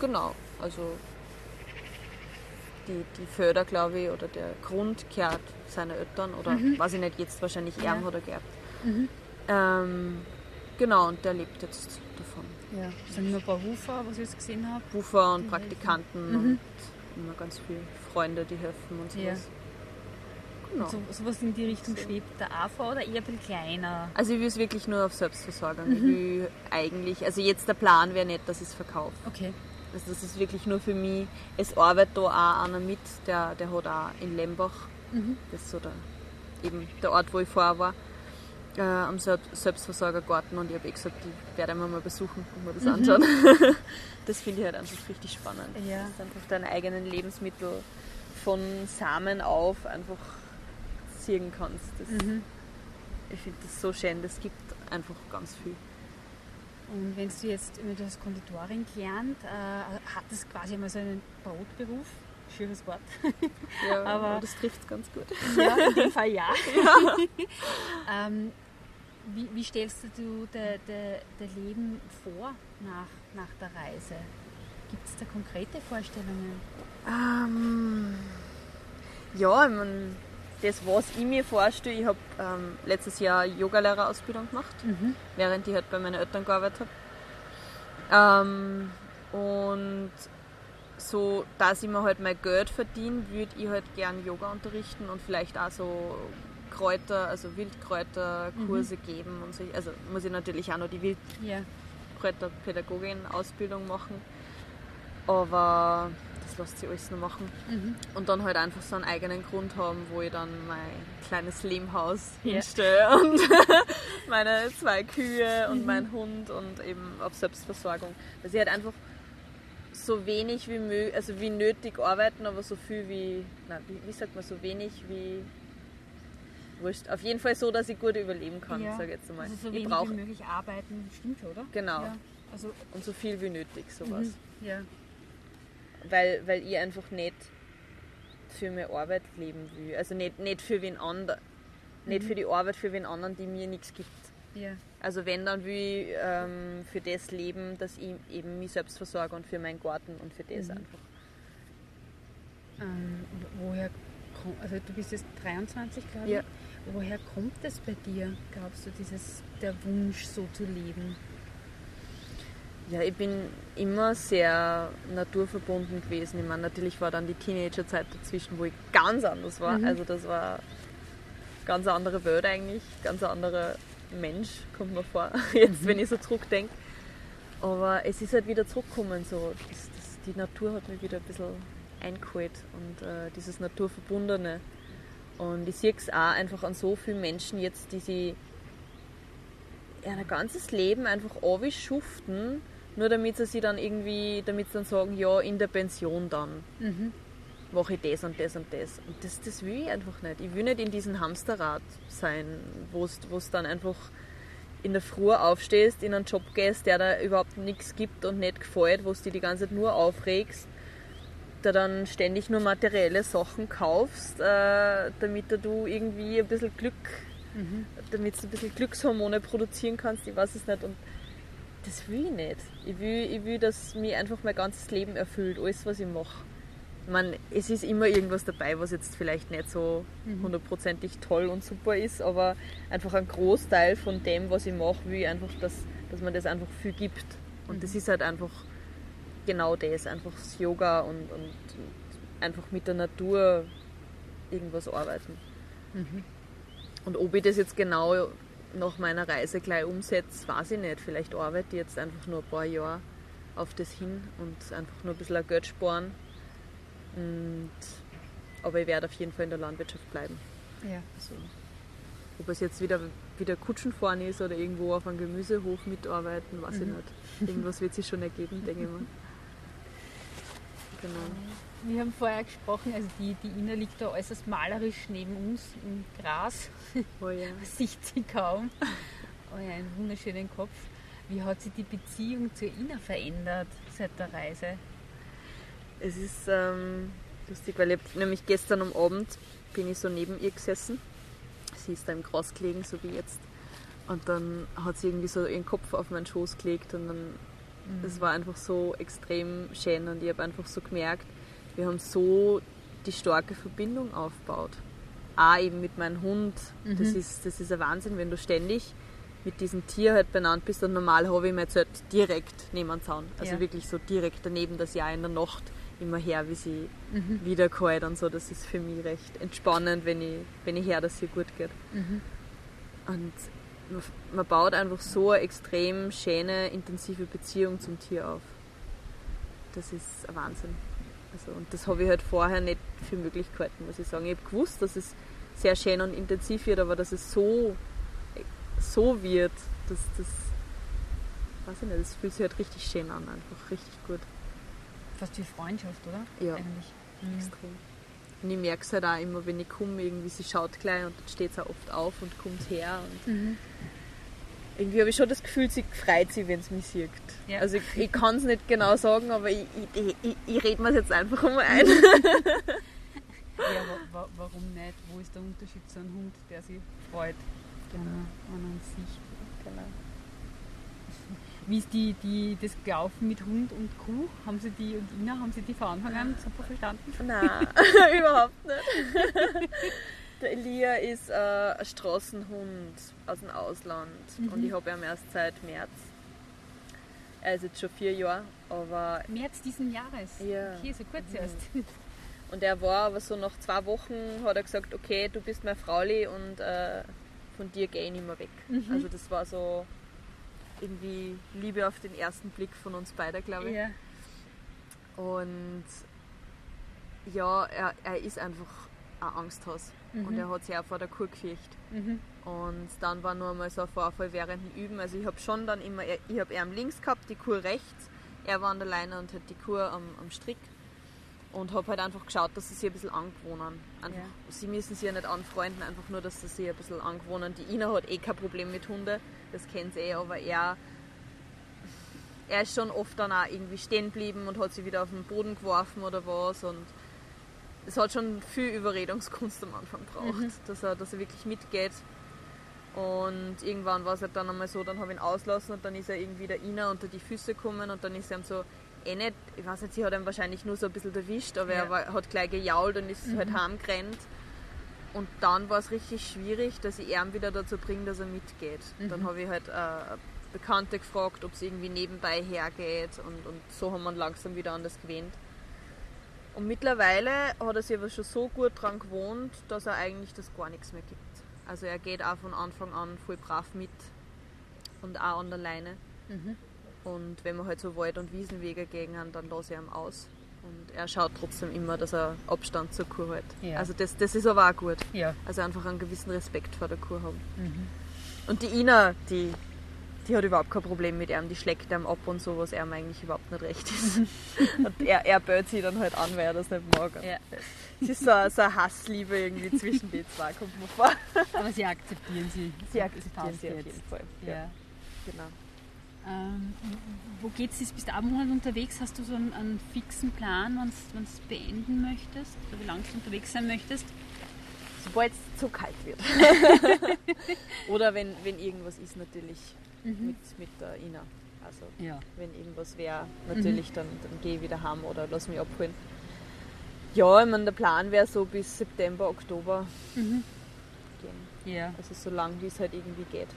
genau, also die, die Förder, glaube ich, oder der Grund gehört seine Eltern oder weiß ich nicht, jetzt wahrscheinlich Ja. Erben hat er geerbt. Mhm. Ähm, genau, und der lebt jetzt davon. Ja. Es sind nur ein paar Hufer, was ich jetzt gesehen habe. Bufer und Praktikanten Mhm. und immer ganz viele Freunde, die helfen und sowas. Ja. Genau. So, sowas in die Richtung schwebt der AV oder eher ein bisschen kleiner? Also ich will es wirklich nur auf Selbstversorgung. Mhm. Ich will eigentlich, also jetzt der Plan wäre nicht, dass ich es verkaufe. Okay. Also das ist wirklich nur für mich. Es arbeitet da auch einer mit, der, der hat auch in Lembach, Mhm. das ist so der, eben der Ort, wo ich vorher war, äh, am Selb- Selbstversorgergarten und ich habe eh gesagt, ich werde ihn mal besuchen und mir das Mhm. anschauen. das finde ich halt einfach richtig spannend. Ja. Dass du einfach deine eigenen Lebensmittel von Samen auf einfach ziehen kannst. Das, Mhm. Ich finde das so schön, das gibt einfach ganz viel. Und wenn du jetzt, du hast Konditorin gelernt, äh, hat das quasi einmal so einen Brotberuf? Schönes Wort. Ja, Aber- das trifft es ganz gut. Ja, in dem Fall ja. ähm, wie, wie stellst du dir dein Leben vor nach, nach der Reise? Gibt es da konkrete Vorstellungen? Ähm, ja, ich mein, das, was ich mir vorstelle, ich habe ähm, letztes Jahr Yogalehrerausbildung gemacht, Mhm. während ich halt bei meinen Eltern gearbeitet habe. Ähm, und so, dass ich mir halt mein Geld verdiene, würde ich halt gern Yoga unterrichten und vielleicht auch so Kräuter, also Wildkräuterkurse geben und so. Also muss ich natürlich auch noch die. Wildkräuterpädagogin-Ausbildung machen. Aber das lässt sich alles noch machen. Mhm. Und dann halt einfach so einen eigenen Grund haben, wo ich dann mein kleines Lehmhaus Ja. hinstelle und meine zwei Kühe Mhm. und meinen Hund und eben auf Selbstversorgung. Dass ich halt einfach so wenig wie mö also wie nötig arbeiten, aber so viel wie, nein, wie, wie sagt man, so wenig wie wurscht. Auf jeden Fall so, dass ich gut überleben kann, ja. sage ich jetzt einmal. Also so ich wenig brauche wie möglich arbeiten, stimmt, oder? Genau. Ja. Also, und so viel wie nötig sowas. mhm. ja. weil, weil ich einfach nicht für meine Arbeit leben will. Also nicht, nicht für wen anderen. Nicht für die Arbeit für wen anderen, die mir nichts gibt. ja. Also wenn, dann will ich ähm, für das leben, dass ich eben mich selbst versorge und für meinen Garten und für das Mhm. einfach. Ähm, woher kommt, also du bist jetzt 23, glaube ich. Ja. Woher kommt das bei dir, glaubst du, dieses, der Wunsch, so zu leben? Ja, ich bin immer sehr naturverbunden gewesen. Ich meine, natürlich war dann die Teenagerzeit dazwischen, wo ich ganz anders war. Mhm. Also das war ganz eine andere Welt eigentlich, ganz ein anderer Mensch, kommt mir vor, jetzt wenn ich so zurückdenke. Aber es ist halt wieder zurückgekommen. So. Das, das, die Natur hat mich wieder ein bisschen eingeholt und äh, dieses Naturverbundene. Und ich sehe es auch einfach an so vielen Menschen jetzt, die sie ihr ganzes Leben einfach schuften, nur damit sie sich dann irgendwie, damit sie dann sagen, ja, in der Pension dann Mhm. Mache ich das und das und das. Und das, das will ich einfach nicht. Ich will nicht in diesem Hamsterrad sein, wo es dann einfach in der Früh aufstehst, in einen Job gehst, der da überhaupt nichts gibt und nicht gefällt, wo du dich die ganze Zeit nur aufregst, da dann ständig nur materielle Sachen kaufst, äh, damit du irgendwie ein bisschen Glück, Mhm. damit du ein bisschen Glückshormone produzieren kannst, ich weiß es nicht. Und das will ich nicht. Ich will, ich will, dass mich einfach mein ganzes Leben erfüllt, alles was ich mache. Meine, es ist immer irgendwas dabei, was jetzt vielleicht nicht so hundertprozentig toll und super ist, aber einfach ein Großteil von dem, was ich mache, will ich einfach, dass, dass man das einfach viel gibt. Und das ist halt einfach genau das, einfach das Yoga und, und, einfach mit der Natur irgendwas arbeiten. Mhm. Und ob ich das jetzt genau nach meiner Reise gleich umsetze, weiß ich nicht. Vielleicht arbeite ich jetzt einfach nur ein paar Jahre auf das hin und einfach nur ein bisschen Geld sparen. Und, aber ich werde auf jeden Fall in der Landwirtschaft bleiben. Ja. Also, ob es jetzt wieder, wieder Kutschenfahren ist oder irgendwo auf einem Gemüsehof mitarbeiten, weiß ich Mhm. nicht. Irgendwas wird sich schon ergeben, denke ich mal. Genau. Wir haben vorher gesprochen, also die, die Ina liegt da äußerst malerisch neben uns im Gras. Oh ja. sieht sie kaum. euren wunderschönen Kopf. Wie hat sich die Beziehung zu Ina verändert seit der Reise? Es ist ähm, lustig, weil ich nämlich gestern am Abend bin ich so neben ihr gesessen. Sie ist da im Gras gelegen, so wie jetzt. Und dann hat sie irgendwie so ihren Kopf auf meinen Schoß gelegt und dann, es mhm. war einfach so extrem schön und ich habe einfach so gemerkt, wir haben so die starke Verbindung aufgebaut. Auch eben mit meinem Hund. Mhm. Das, ist, das ist ein Wahnsinn, wenn du ständig mit diesem Tier halt benannt bist und normal habe ich mir jetzt halt direkt neben den Zaun. Also ja. wirklich so direkt daneben das Jahr in der Nacht immer her, wie sie mhm. wiederkommt und so. Das ist für mich recht entspannend, wenn ich, wenn ich her, dass es ihr gut geht. Mhm. Und man, man, baut einfach so eine extrem schöne, intensive Beziehung zum Tier auf. Das ist ein Wahnsinn. Also, und das habe ich halt vorher nicht für möglich gehalten, muss ich sagen. Ich habe gewusst, dass es sehr schön und intensiv wird, aber dass es so, so wird, das, das, weiß ich nicht, das fühlt sich halt richtig schön an, einfach richtig gut. Fast wie Freundschaft, oder? Ja, Eigentlich. Mhm. extrem. Und ich merke es halt auch immer, wenn ich komme, irgendwie, sie schaut gleich und dann steht sie auch oft auf und kommt her. Und mhm. Irgendwie habe ich schon das Gefühl, sie freut sich, wenn es mich sieht. Ja. Also ich, ich kann es nicht genau sagen, aber ich, ich, ich, ich rede mir es jetzt einfach mal ein. ja, wa warum nicht? Wo ist der Unterschied zu einem Hund, der sich freut, genau. wenn man sieht? Genau. Wie ist die, die, das Gelaufen mit Hund und Kuh? Haben Sie die und Ina, haben Sie die von Anfang an super verstanden? Nein, überhaupt nicht. Der Elia ist äh, ein Straßenhund aus dem Ausland mhm. und ich habe ihn erst seit März. Er ist jetzt schon vier Jahre, aber... März diesen Jahres? Ja. Okay, so kurz mhm. erst. Und er war aber so nach zwei Wochen, hat er gesagt, okay, du bist mein Frauli und äh, von dir gehe ich nicht mehr weg. Mhm. Also das war so irgendwie Liebe auf den ersten Blick von uns beiden, glaube ich. Ja. Und ja, er, er ist einfach ein Angsthaus. Mhm. Und er hat sich auch vor der Kur gefürchtet. Mhm. Und dann war nur mal so ein Vorfall während dem Üben. Also ich habe schon dann immer, ich habe er am links gehabt, die Kur rechts. Er war an der Leine und hat die Kur am, am Strick. Und habe halt einfach geschaut, dass sie sich ein bisschen angewohnen. Einfach, ja. Sie müssen sich ja nicht anfreunden, einfach nur, dass sie sich ein bisschen angewohnen. Die Ina hat eh kein Problem mit Hunden, das kennt sie eh, aber er, er ist schon oft dann auch irgendwie stehen geblieben und hat sie wieder auf den Boden geworfen oder was. Und es hat schon viel Überredungskunst am Anfang gebraucht, mhm. dass, er, dass er wirklich mitgeht. Und irgendwann war es halt dann einmal so, dann habe ich ihn auslassen und dann ist er irgendwie der Ina unter die Füße gekommen und dann ist er ihm so, eh nicht, ich weiß nicht, sie hat ihn wahrscheinlich nur so ein bisschen erwischt, aber ja. er war, hat gleich gejault und ist halt mhm. halt heimgerannt. Und dann war es richtig schwierig, dass ich ihn wieder dazu bringe, dass er mitgeht. Mhm. Dann habe ich halt äh, Bekannte gefragt, ob es irgendwie nebenbei hergeht und, und so haben wir langsam wieder an das gewöhnt. Und mittlerweile hat er sich aber schon so gut daran gewohnt, dass er eigentlich das gar nichts mehr gibt. Also er geht auch von Anfang an voll brav mit und auch an der Leine. Mhm. Und wenn wir halt so Wald- und Wiesenwege gehen haben, dann lasse ich ihn aus. Und er schaut trotzdem immer, dass er Abstand zur Kur hat. Ja. Also das, das ist aber auch gut. Ja. Also einfach einen gewissen Respekt vor der Kur haben. Mhm. Und die Ina, die die hat überhaupt kein Problem mit ihm, die schlägt ihm ab und so, was ihm eigentlich überhaupt nicht recht ist. und er, er böt sie dann halt an, weil er das nicht mag. Ja. Es ist so, so eine Hassliebe irgendwie zwischen den zwei, kommt mir vor. Aber sie akzeptieren sie. Sie akzeptieren sie auf jeden Fall. Ja. Genau. Ähm, wo geht's jetzt? Bist du abends unterwegs? Hast du so einen, einen fixen Plan, wann du es beenden möchtest? Oder wie lange du unterwegs sein möchtest? Sobald es zu kalt wird. Oder wenn, wenn irgendwas ist natürlich mhm. mit, mit der Ina. Also ja. wenn irgendwas wäre, natürlich, mhm. dann, dann gehe ich wieder heim oder lass mich abholen. Ja, ich meine, der Plan wäre so bis September, Oktober mhm. gehen. Ja. Also so lange wie es halt irgendwie geht.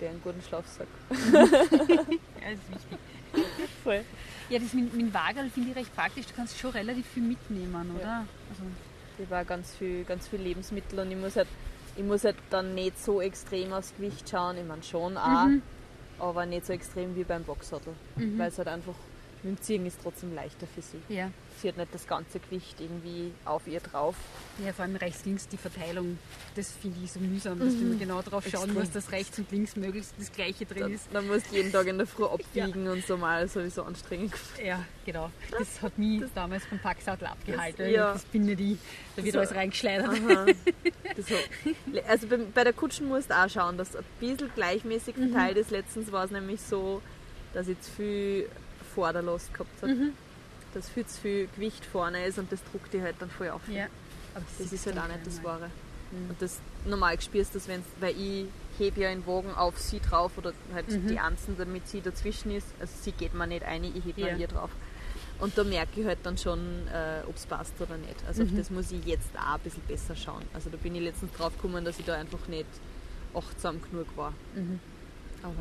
Wäre einen guten Schlafsack. ja, das ist wichtig. Voll. Ja, das mit, mit dem Wagerl finde ich recht praktisch. Du kannst schon relativ viel mitnehmen, oder? Ja. Also. Ich war ganz viel, ganz viel Lebensmittel und ich muss halt ich muss halt dann nicht so extrem aufs Gewicht schauen, ich meine schon auch, mhm. aber nicht so extrem wie beim Boxsattel, mhm. weil es halt einfach mit dem Ziehen ist trotzdem leichter für sie. Ja. Sie hat nicht das ganze Gewicht irgendwie auf ihr drauf. Ja, vor allem rechts-links die Verteilung, das finde ich so mühsam, dass du immer genau drauf schauen musst, dass rechts und links möglichst das Gleiche drin Dann, ist. dann musst du jeden Tag in der Früh abbiegen und so mal sowieso anstrengend. Ja, genau. Das hat mich damals vom Packsattel abgehalten. Das- ja. Das bin nicht ich. Da wird Das- alles reingeschleudert. Das also bei, bei der Kutschen musst du auch schauen, dass ein bisschen gleichmäßig Mhm. verteilt ist. Letztens war es nämlich so, dass ich zu viel Vorderlast gehabt habe. Mhm. Dass viel zu viel Gewicht vorne ist und das druckt die halt dann voll auf. Ja. Aber Das ist halt auch nicht das Wahre. Mhm. Und das normal spürst du das, wenn's, weil ich hebe ja den Wagen auf sie drauf oder halt Mhm. die Anzen, damit sie dazwischen ist. Also sie geht mir nicht ein, ich hebe Ja. ihr drauf. Und da merke ich halt dann schon, äh, ob es passt oder nicht. Also auf Mhm. das muss ich jetzt auch ein bisschen besser schauen. Also da bin ich letztens drauf gekommen, dass ich da einfach nicht achtsam genug war. Mhm. Aber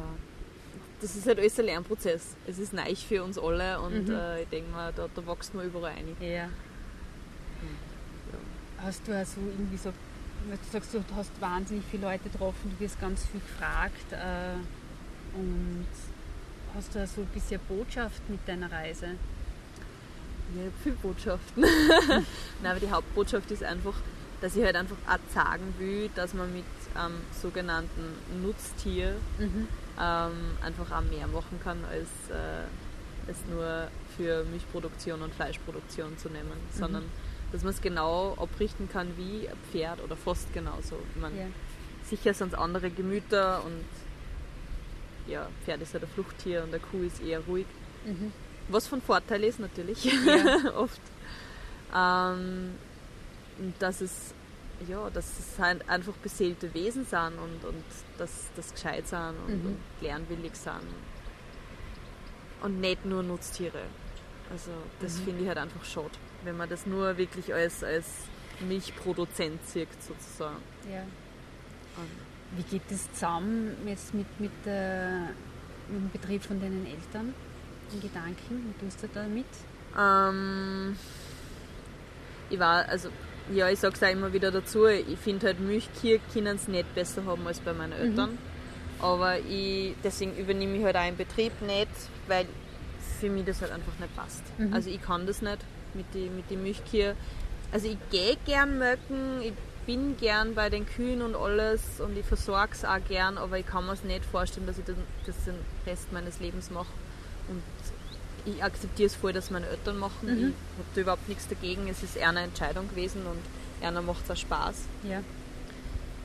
das ist halt alles ein Lernprozess. Es ist neu für uns alle und Mhm. äh, ich denke mal, da, da wächst man überall ein. Ja. Hast du also irgendwie so, wenn du sagst, du hast wahnsinnig viele Leute getroffen, du wirst ganz viel gefragt äh, und hast du also ein bisschen Botschaft mit deiner Reise? Ja, ich habe viele Botschaften. Nein, aber die Hauptbotschaft ist einfach, dass ich halt einfach auch sagen will, dass man mit ähm, sogenannten Nutztier Mhm. Ähm, einfach auch mehr machen kann, als äh, es nur für Milchproduktion und Fleischproduktion zu nehmen, sondern dass man es genau abrichten kann wie ein Pferd oder fast genauso. Ich meine, Ja. Sicher sind es andere Gemüter und ja, Pferd ist halt ein Fluchttier und der Kuh ist eher ruhig. Mhm. Was von Vorteil ist natürlich, Ja. oft. Ähm, dass es, ja, dass es halt einfach beseelte Wesen sind und, und dass das gescheit sind und, Mhm. und lernwillig sind. Und nicht nur Nutztiere. Also das Mhm. finde ich halt einfach schade, wenn man das nur wirklich als, als Milchproduzent sieht sozusagen. Ja. Und Wie geht das zusammen jetzt mit, mit, der, mit dem Betrieb von deinen Eltern? In Gedanken? Wie tust du da mit? Ähm, ich war, also, ja, ich sag's auch immer wieder dazu, ich finde halt Milchkühe können es nicht besser haben als bei meinen Eltern. Aber ich, deswegen übernehme ich halt auch einen Betrieb nicht, weil für mich das halt einfach nicht passt. Mhm. Also ich kann das nicht mit den mit die Milchkühe. Also ich gehe gern melken, ich bin gern bei den Kühen und alles und ich versorge es auch gern, aber ich kann mir es nicht vorstellen, dass ich das, das den Rest meines Lebens mache. Und ich akzeptiere es voll, dass meine Eltern machen. Mhm. Ich habe da überhaupt nichts dagegen. Es ist eher eine Entscheidung gewesen und einer macht es auch Spaß. Ja.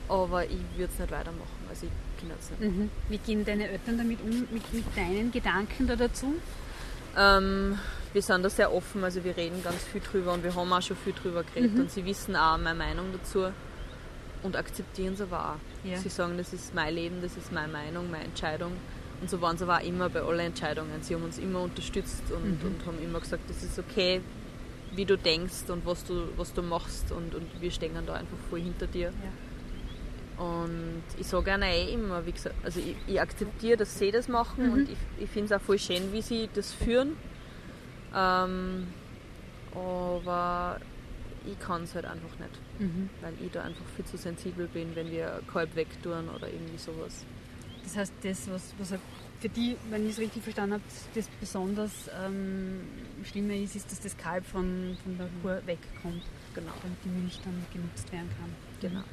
Aber ich würde es nicht weitermachen. Also ich kann es nicht. Mhm. Wie gehen deine Eltern damit um, mit, mit deinen Gedanken da dazu? Ähm, wir sind da sehr offen, also wir reden ganz viel drüber und wir haben auch schon viel drüber geredet Mhm. und sie wissen auch meine Meinung dazu und akzeptieren es aber auch. Ja. Sie sagen, das ist mein Leben, das ist meine Meinung, meine Entscheidung und so waren sie aber auch immer bei allen Entscheidungen. Sie haben uns immer unterstützt und, Mhm. und haben immer gesagt, das ist okay, wie du denkst und was du, was du machst und, und wir stehen da einfach voll hinter dir. Und ich sage ihnen eh immer, wie gesagt, also ich, ich akzeptiere, dass sie das machen Mhm. und ich, ich finde es auch voll schön, wie sie das führen. Ähm, aber ich kann es halt einfach nicht, Mhm. weil ich da einfach viel zu sensibel bin, wenn wir Kalb wegtun oder irgendwie sowas. Das heißt, das, was, was er für die, wenn ich es richtig verstanden habe, das besonders ähm, Schlimme ist, ist, dass das Kalb von, von der Kuh wegkommt, Genau. damit die Milch dann genutzt werden kann. genau.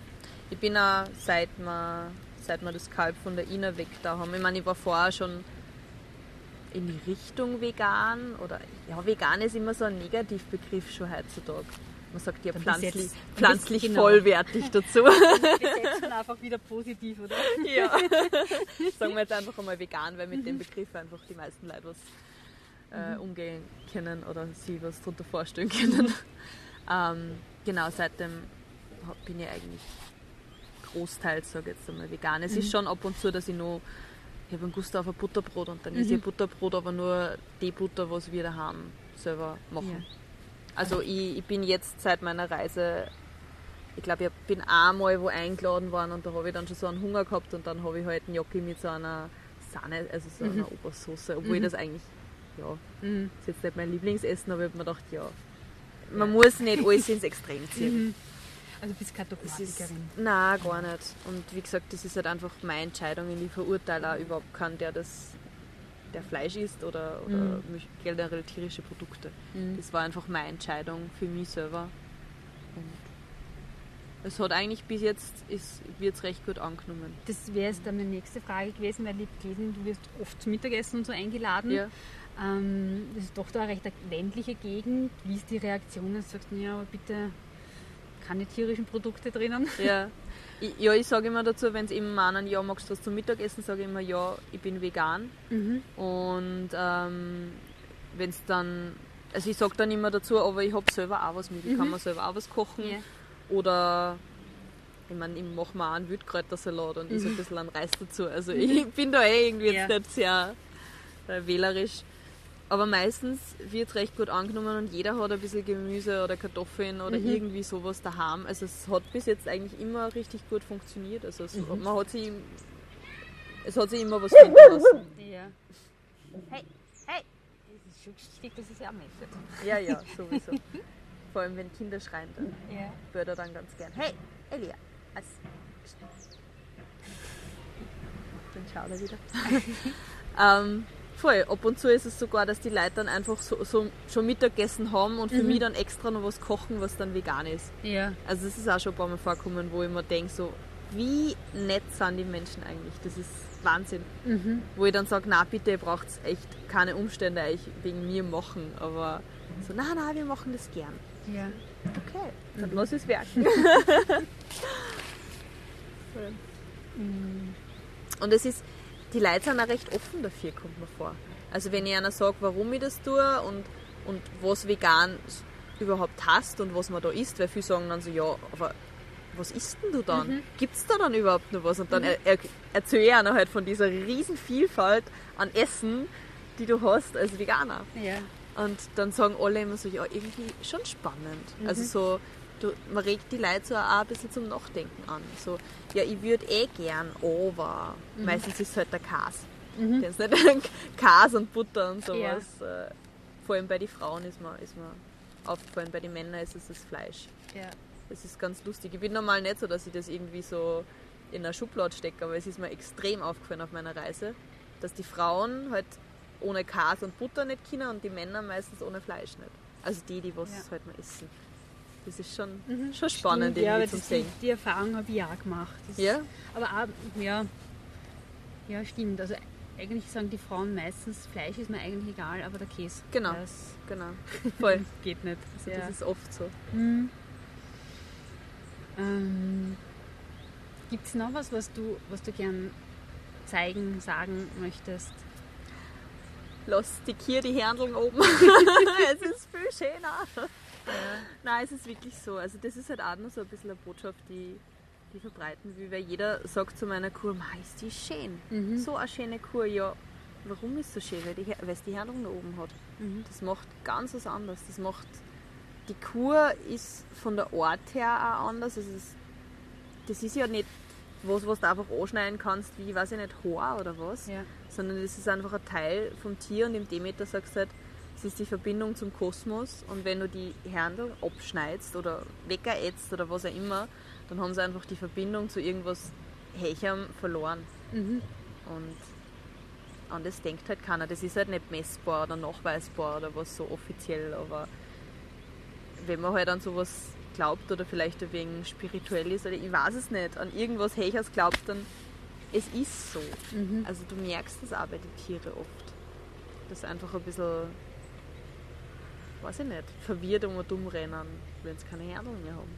Ich bin auch, seit wir, seit wir das Kalb von der Ina weg da haben, ich meine, ich war vorher schon in die Richtung vegan oder ja, vegan ist immer so ein Negativbegriff schon heutzutage. Man sagt ja pflanzlich, besetzt- pflanzlich genau. vollwertig dazu. Setzen einfach wieder positiv, oder? ja. Sagen wir jetzt einfach einmal vegan, weil mit dem Begriff einfach die meisten Leute was äh, umgehen können oder sich was darunter vorstellen können. ähm, genau, seitdem bin ich eigentlich großteils, sage ich jetzt einmal, vegan. Es ist schon ab und zu, dass ich noch, ich habe einen Gusto auf ein Butterbrot und dann ist ihr Butterbrot aber nur die Butter, was wir daheim selber machen. Ja. Also ich, ich bin jetzt seit meiner Reise, ich glaube, ich bin einmal wo eingeladen worden und da habe ich dann schon so einen Hunger gehabt und dann habe ich halt einen Gnocchi mit so einer Sahne, also so einer Obersoße, obwohl ich das eigentlich, ja, Mhm. ist jetzt nicht mein Lieblingsessen, aber ich habe mir gedacht, ja, man muss nicht alles ins Extrem ziehen. Mhm. Also du bist keine Dogmatikerin. nein, gar nicht. Und wie gesagt, das ist halt einfach meine Entscheidung und ich verurteile auch überhaupt keinen, der das der Fleisch isst oder, oder Mhm. generell tierische Produkte. Mhm. Das war einfach meine Entscheidung für mich selber. Und es hat eigentlich bis jetzt, wird es recht gut angenommen. Das wäre jetzt dann meine nächste Frage gewesen, weil ich gelesen, du wirst oft zum Mittagessen und so eingeladen. Ja. Ähm, das ist doch da eine recht ländliche Gegend. Wie ist die Reaktion? Du sagst, ja, aber bitte keine tierischen Produkte drinnen. Ja, ich, ja, ich sage immer dazu, wenn es eben meinen, ja, magst du was zum Mittagessen, sage ich immer, ja, ich bin vegan. Mhm. Und ähm, wenn es dann, also ich sage dann immer dazu, aber ich habe selber auch was mit, ich kann mir selber auch was kochen. Ja. Oder ich meine, ich mache mir auch einen Wildkräutersalat und esse ein bisschen an Reis dazu. Also ich bin da eh irgendwie jetzt Ja. nicht sehr äh, wählerisch. Aber meistens wird es recht gut angenommen und jeder hat ein bisschen Gemüse oder Kartoffeln oder irgendwie sowas daheim. Also es hat bis jetzt eigentlich immer richtig gut funktioniert. Also es, man hat sich, es hat sich immer was finden lassen. Ja. Hey, hey! Es ist schon wichtig, dass es ja auch. Ja, ja, sowieso. Vor allem wenn Kinder schreien, dann Ja. würde er dann ganz gern. Hey, Elia, was? Dann schaut er wieder. ähm, voll. Ab und zu ist es sogar, dass die Leute dann einfach so, so schon Mittagessen haben und für mich dann extra noch was kochen, was dann vegan ist. Ja. Also das ist auch schon ein paar Mal vorgekommen, wo ich mir denke, so, wie nett sind die Menschen eigentlich? Das ist Wahnsinn. Mhm. Wo ich dann sage, na bitte, ihr braucht echt keine Umstände euch wegen mir machen. Aber so, na, na, wir machen das gern. Ja. Okay, dann lass es werken. Und es ist, die Leute sind auch recht offen dafür, kommt mir vor. Also wenn ich einer sage, warum ich das tue und, und was vegan überhaupt hast und was man da isst, weil viele sagen dann so, ja, aber was isst denn du dann? Mhm. Gibt es da dann überhaupt noch was? Und dann er, er, erzähle ich einer halt von dieser riesen Vielfalt an Essen, die du hast als Veganer. Ja. Und dann sagen alle immer so, ja, irgendwie schon spannend. Also so, du, man regt die Leute so auch ein bisschen zum Nachdenken an. So, ja, ich würde eh gern, aber meistens ist es halt der Käse. Mhm. Kennst nicht? Käse und Butter und sowas. Äh, Vor allem bei den Frauen ist mir, ist mir aufgefallen, bei den Männern ist es das Fleisch. Ja. Das ist ganz lustig. Ich bin normal nicht so, dass ich das irgendwie so in eine Schublade stecke, aber es ist mir extrem aufgefallen auf meiner Reise, dass die Frauen halt ohne Käse und Butter nicht können und die Männer meistens ohne Fleisch nicht. Also die, die was Ja. halt mal essen. Das ist schon, schon spannend Stimmt, ja, zum das, Sehen. die, die Erfahrung habe ich auch gemacht. Das, Ja? Aber auch, ja, ja, stimmt. Also eigentlich sagen die Frauen meistens, Fleisch ist mir eigentlich egal, aber der Käse. Genau. Das Genau. Voll. geht nicht. Also ja. Das ist oft so. Mhm. Ähm, Gibt es noch was, was du, was du gern zeigen, sagen möchtest? Lass die Kier die Händeln oben. es ist viel schöner. Nein, es ist wirklich so. Also das ist halt auch noch so ein bisschen eine Botschaft, die, die verbreiten will, weil jeder sagt zu meiner Kur, "Ma, ist die schön. Mhm. So eine schöne Kur, ja. Warum ist es so schön? Weil, die, weil es die Händeln da oben hat. Mhm. Das macht ganz was anderes. Das macht, die Kur ist von der Art her auch anders. Es ist, das ist ja nicht was, was du einfach anschneiden kannst, wie, weiß ich nicht, Haar oder was Ja. sondern es ist einfach ein Teil vom Tier und im Demeter sagst du halt, es ist die Verbindung zum Kosmos und wenn du die Hände abschneidest oder weggerätst oder was auch immer, dann haben sie einfach die Verbindung zu irgendwas Hecherm verloren Mhm. und an das denkt halt keiner. Das ist halt nicht messbar oder nachweisbar oder was so offiziell, aber wenn man halt an sowas glaubt oder vielleicht wegen spirituell ist oder ich weiß es nicht, an irgendwas Hechers glaubt, dann es ist so. Mhm. Also du merkst das auch bei den Tieren oft. Das einfach ein bisschen, weiß ich nicht, verwirrt um und dumm rennen, wenn sie keine Händeln mehr haben.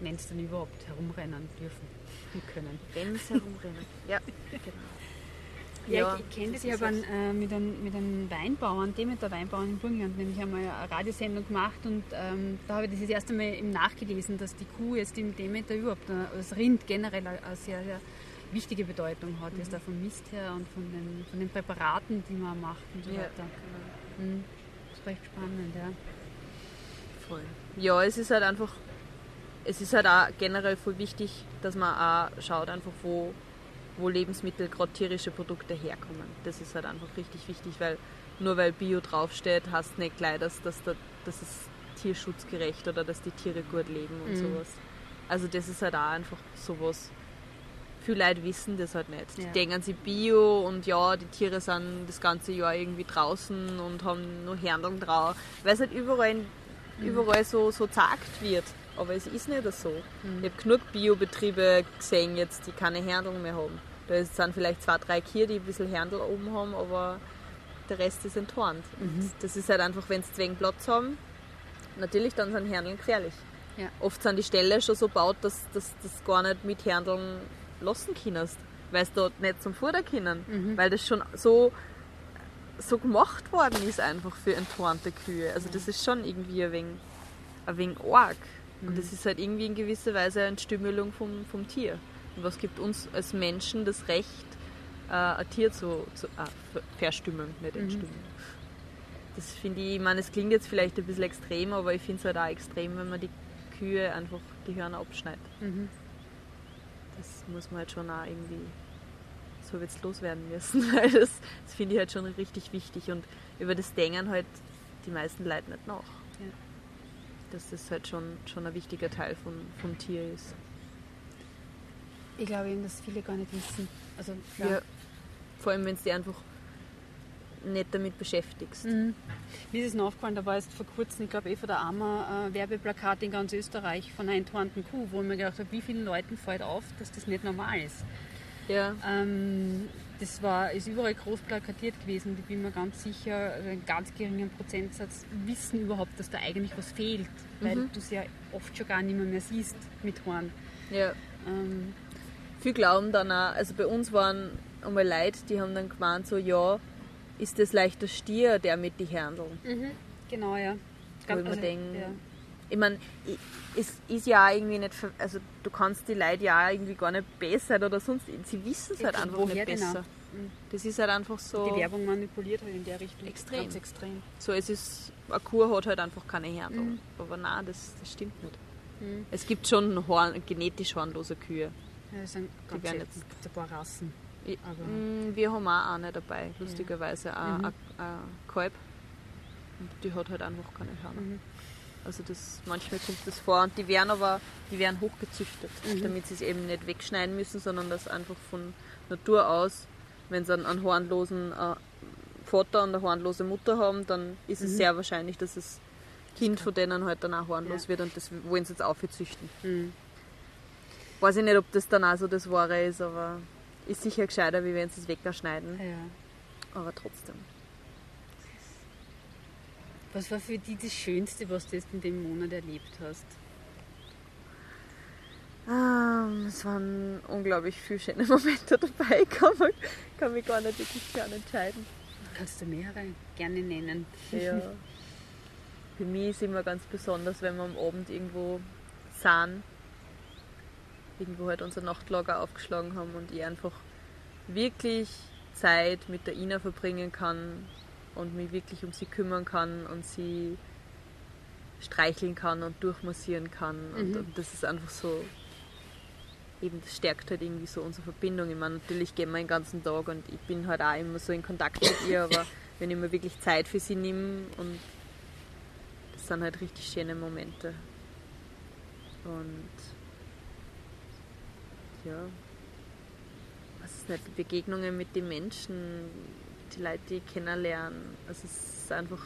Wenn sie dann überhaupt herumrennen dürfen und können. Wenn sie herumrennen. Ja, genau. Ja, ich, ich kenne das ich habe äh, mit, einem, mit einem Weinbauern, Demeter Weinbauern in Burgenland, nämlich einmal eine Radiosendung gemacht und ähm, da habe ich das das erste Mal eben nachgelesen, dass die Kuh jetzt im Demeter überhaupt, äh, das Rind generell eine eine sehr, sehr wichtige Bedeutung hat, jetzt auch vom Mist her und von den, von den Präparaten, die man macht und so Ja, weiter. Mhm. Recht spannend, ja. Voll. Ja, es ist halt einfach, es ist halt auch generell voll wichtig, dass man auch schaut, einfach wo, wo Lebensmittel, gerade tierische Produkte herkommen. Das ist halt einfach richtig wichtig, weil nur weil Bio draufsteht, heißt nicht gleich, dass, dass, da, dass es tierschutzgerecht oder dass die Tiere gut leben und Mhm. sowas. Also das ist halt auch einfach sowas viele Leute wissen das halt nicht. Ja. Die denken sie Bio und ja, die Tiere sind das ganze Jahr irgendwie draußen und haben nur Herndeln drauf. Weil es halt überall, überall so, so gesagt wird. Aber es ist nicht so. Ich habe genug Biobetriebe gesehen jetzt, die keine Herndeln mehr haben. Da sind vielleicht zwei, drei Kühe, die ein bisschen Herndl oben haben, aber der Rest ist enthornt. Und Das ist halt einfach, wenn sie wenig Platz haben, natürlich dann sind Herndeln gefährlich. Ja. Oft sind die Ställe schon so gebaut, dass das, gar nicht mit Herndeln lassen kannst, weil es dort nicht zum Futter können. Weil das schon so, so gemacht worden ist einfach für enthornte Kühe. Also das ist schon irgendwie ein wenig, ein wenig arg. Und das ist halt irgendwie in gewisser Weise eine Entstümmelung vom, vom Tier. Und was gibt uns als Menschen das Recht, äh, ein Tier zu, zu ver- verstümmeln, nicht entstümmeln. Das finde ich, ich meine, es klingt jetzt vielleicht ein bisschen extrem, aber ich finde es halt auch extrem, wenn man die Kühe einfach die Hörner abschneidet. Mhm. Das muss man halt schon auch irgendwie so jetzt loswerden müssen, weil das, das finde ich halt schon richtig wichtig und über das denken halt die meisten Leute nicht nach. Ja. Dass das halt schon, schon ein wichtiger Teil von, vom Tier ist. Ich glaube eben, dass viele gar nicht wissen. Also, Ja. Vor allem, wenn du dich einfach nicht damit beschäftigst. Mhm. Mir ist es noch aufgefallen, da war jetzt vor kurzem, ich glaube eh von der AMA, äh, Werbeplakat in ganz Österreich von einer enthornten Kuh, wo ich mir gedacht habe, wie vielen Leuten fällt auf, dass das nicht normal ist. Ja. Ähm, das war, ist überall groß plakatiert gewesen und ich bin mir ganz sicher, einen ganz geringen Prozentsatz wissen überhaupt, dass da eigentlich was fehlt, weil Mhm. du es ja oft schon gar nicht mehr, mehr siehst mit Horn. ja. Ähm, Viele glauben dann auch, also bei uns waren einmal Leute, die haben dann gemeint, so, ja, ist das leicht der Stier, der mit die Herndeln? genau, ja. Wo ich mir Also, ja. ich meine, es ist ja irgendwie nicht, also du kannst die Leute ja irgendwie gar nicht besser oder sonst, sie wissen es halt einfach nicht besser. Das ist halt einfach so, Die Werbung manipuliert halt in der Richtung. Extrem. Ganz extrem. so es ist, eine Kuh hat halt einfach keine Herndeln. Mhm. Aber nein, das, das stimmt nicht. Es gibt schon Horn, genetisch hornlose Kühe. Ja, das sind Die ganz werden selten. Es gibt ein paar Rassen. Ich, Aber- Mm, wir haben auch eine dabei, lustigerweise, auch Mhm. ein ein Kalb. Und die hat halt einfach keine Hörner. Mhm. Also das, manchmal kommt das vor. Und die werden aber die werden hochgezüchtet, Mhm. damit sie es eben nicht wegschneiden müssen, sondern das einfach von Natur aus, wenn sie einen, einen hornlosen äh, Vater und eine hornlose Mutter haben, dann ist es Mhm. sehr wahrscheinlich, dass das Kind von denen halt dann auch hornlos Ja. wird und das wollen sie jetzt aufzüchten. Mhm. Weiß ich nicht, ob das dann auch so das Wahre ist, aber ist sicher gescheiter, wie wenn sie es wegschneiden. Ja. Aber trotzdem. Was war für dich das Schönste, was du jetzt in dem Monat erlebt hast? Ähm, es waren unglaublich viele schöne Momente dabei. Ich kann, man, kann mich gar nicht wirklich gern entscheiden. Kannst du mehrere gerne nennen? Ja. Für mich ist immer ganz besonders, wenn wir am Abend irgendwo sind, irgendwo halt unser Nachtlager aufgeschlagen haben und ich einfach wirklich Zeit mit der Ina verbringen kann und mich wirklich um sie kümmern kann und sie streicheln kann und durchmassieren kann. Und, Mhm. und das ist einfach so, eben das stärkt halt irgendwie so unsere Verbindung. Ich meine, natürlich gehen wir den ganzen Tag und ich bin halt auch immer so in Kontakt mit ihr, aber wenn ich mir wirklich Zeit für sie nehme und das sind halt richtig schöne Momente. Und ja, was ist nicht, die Begegnungen mit den Menschen, die Leute, die ich kennenlernen. Also es ist einfach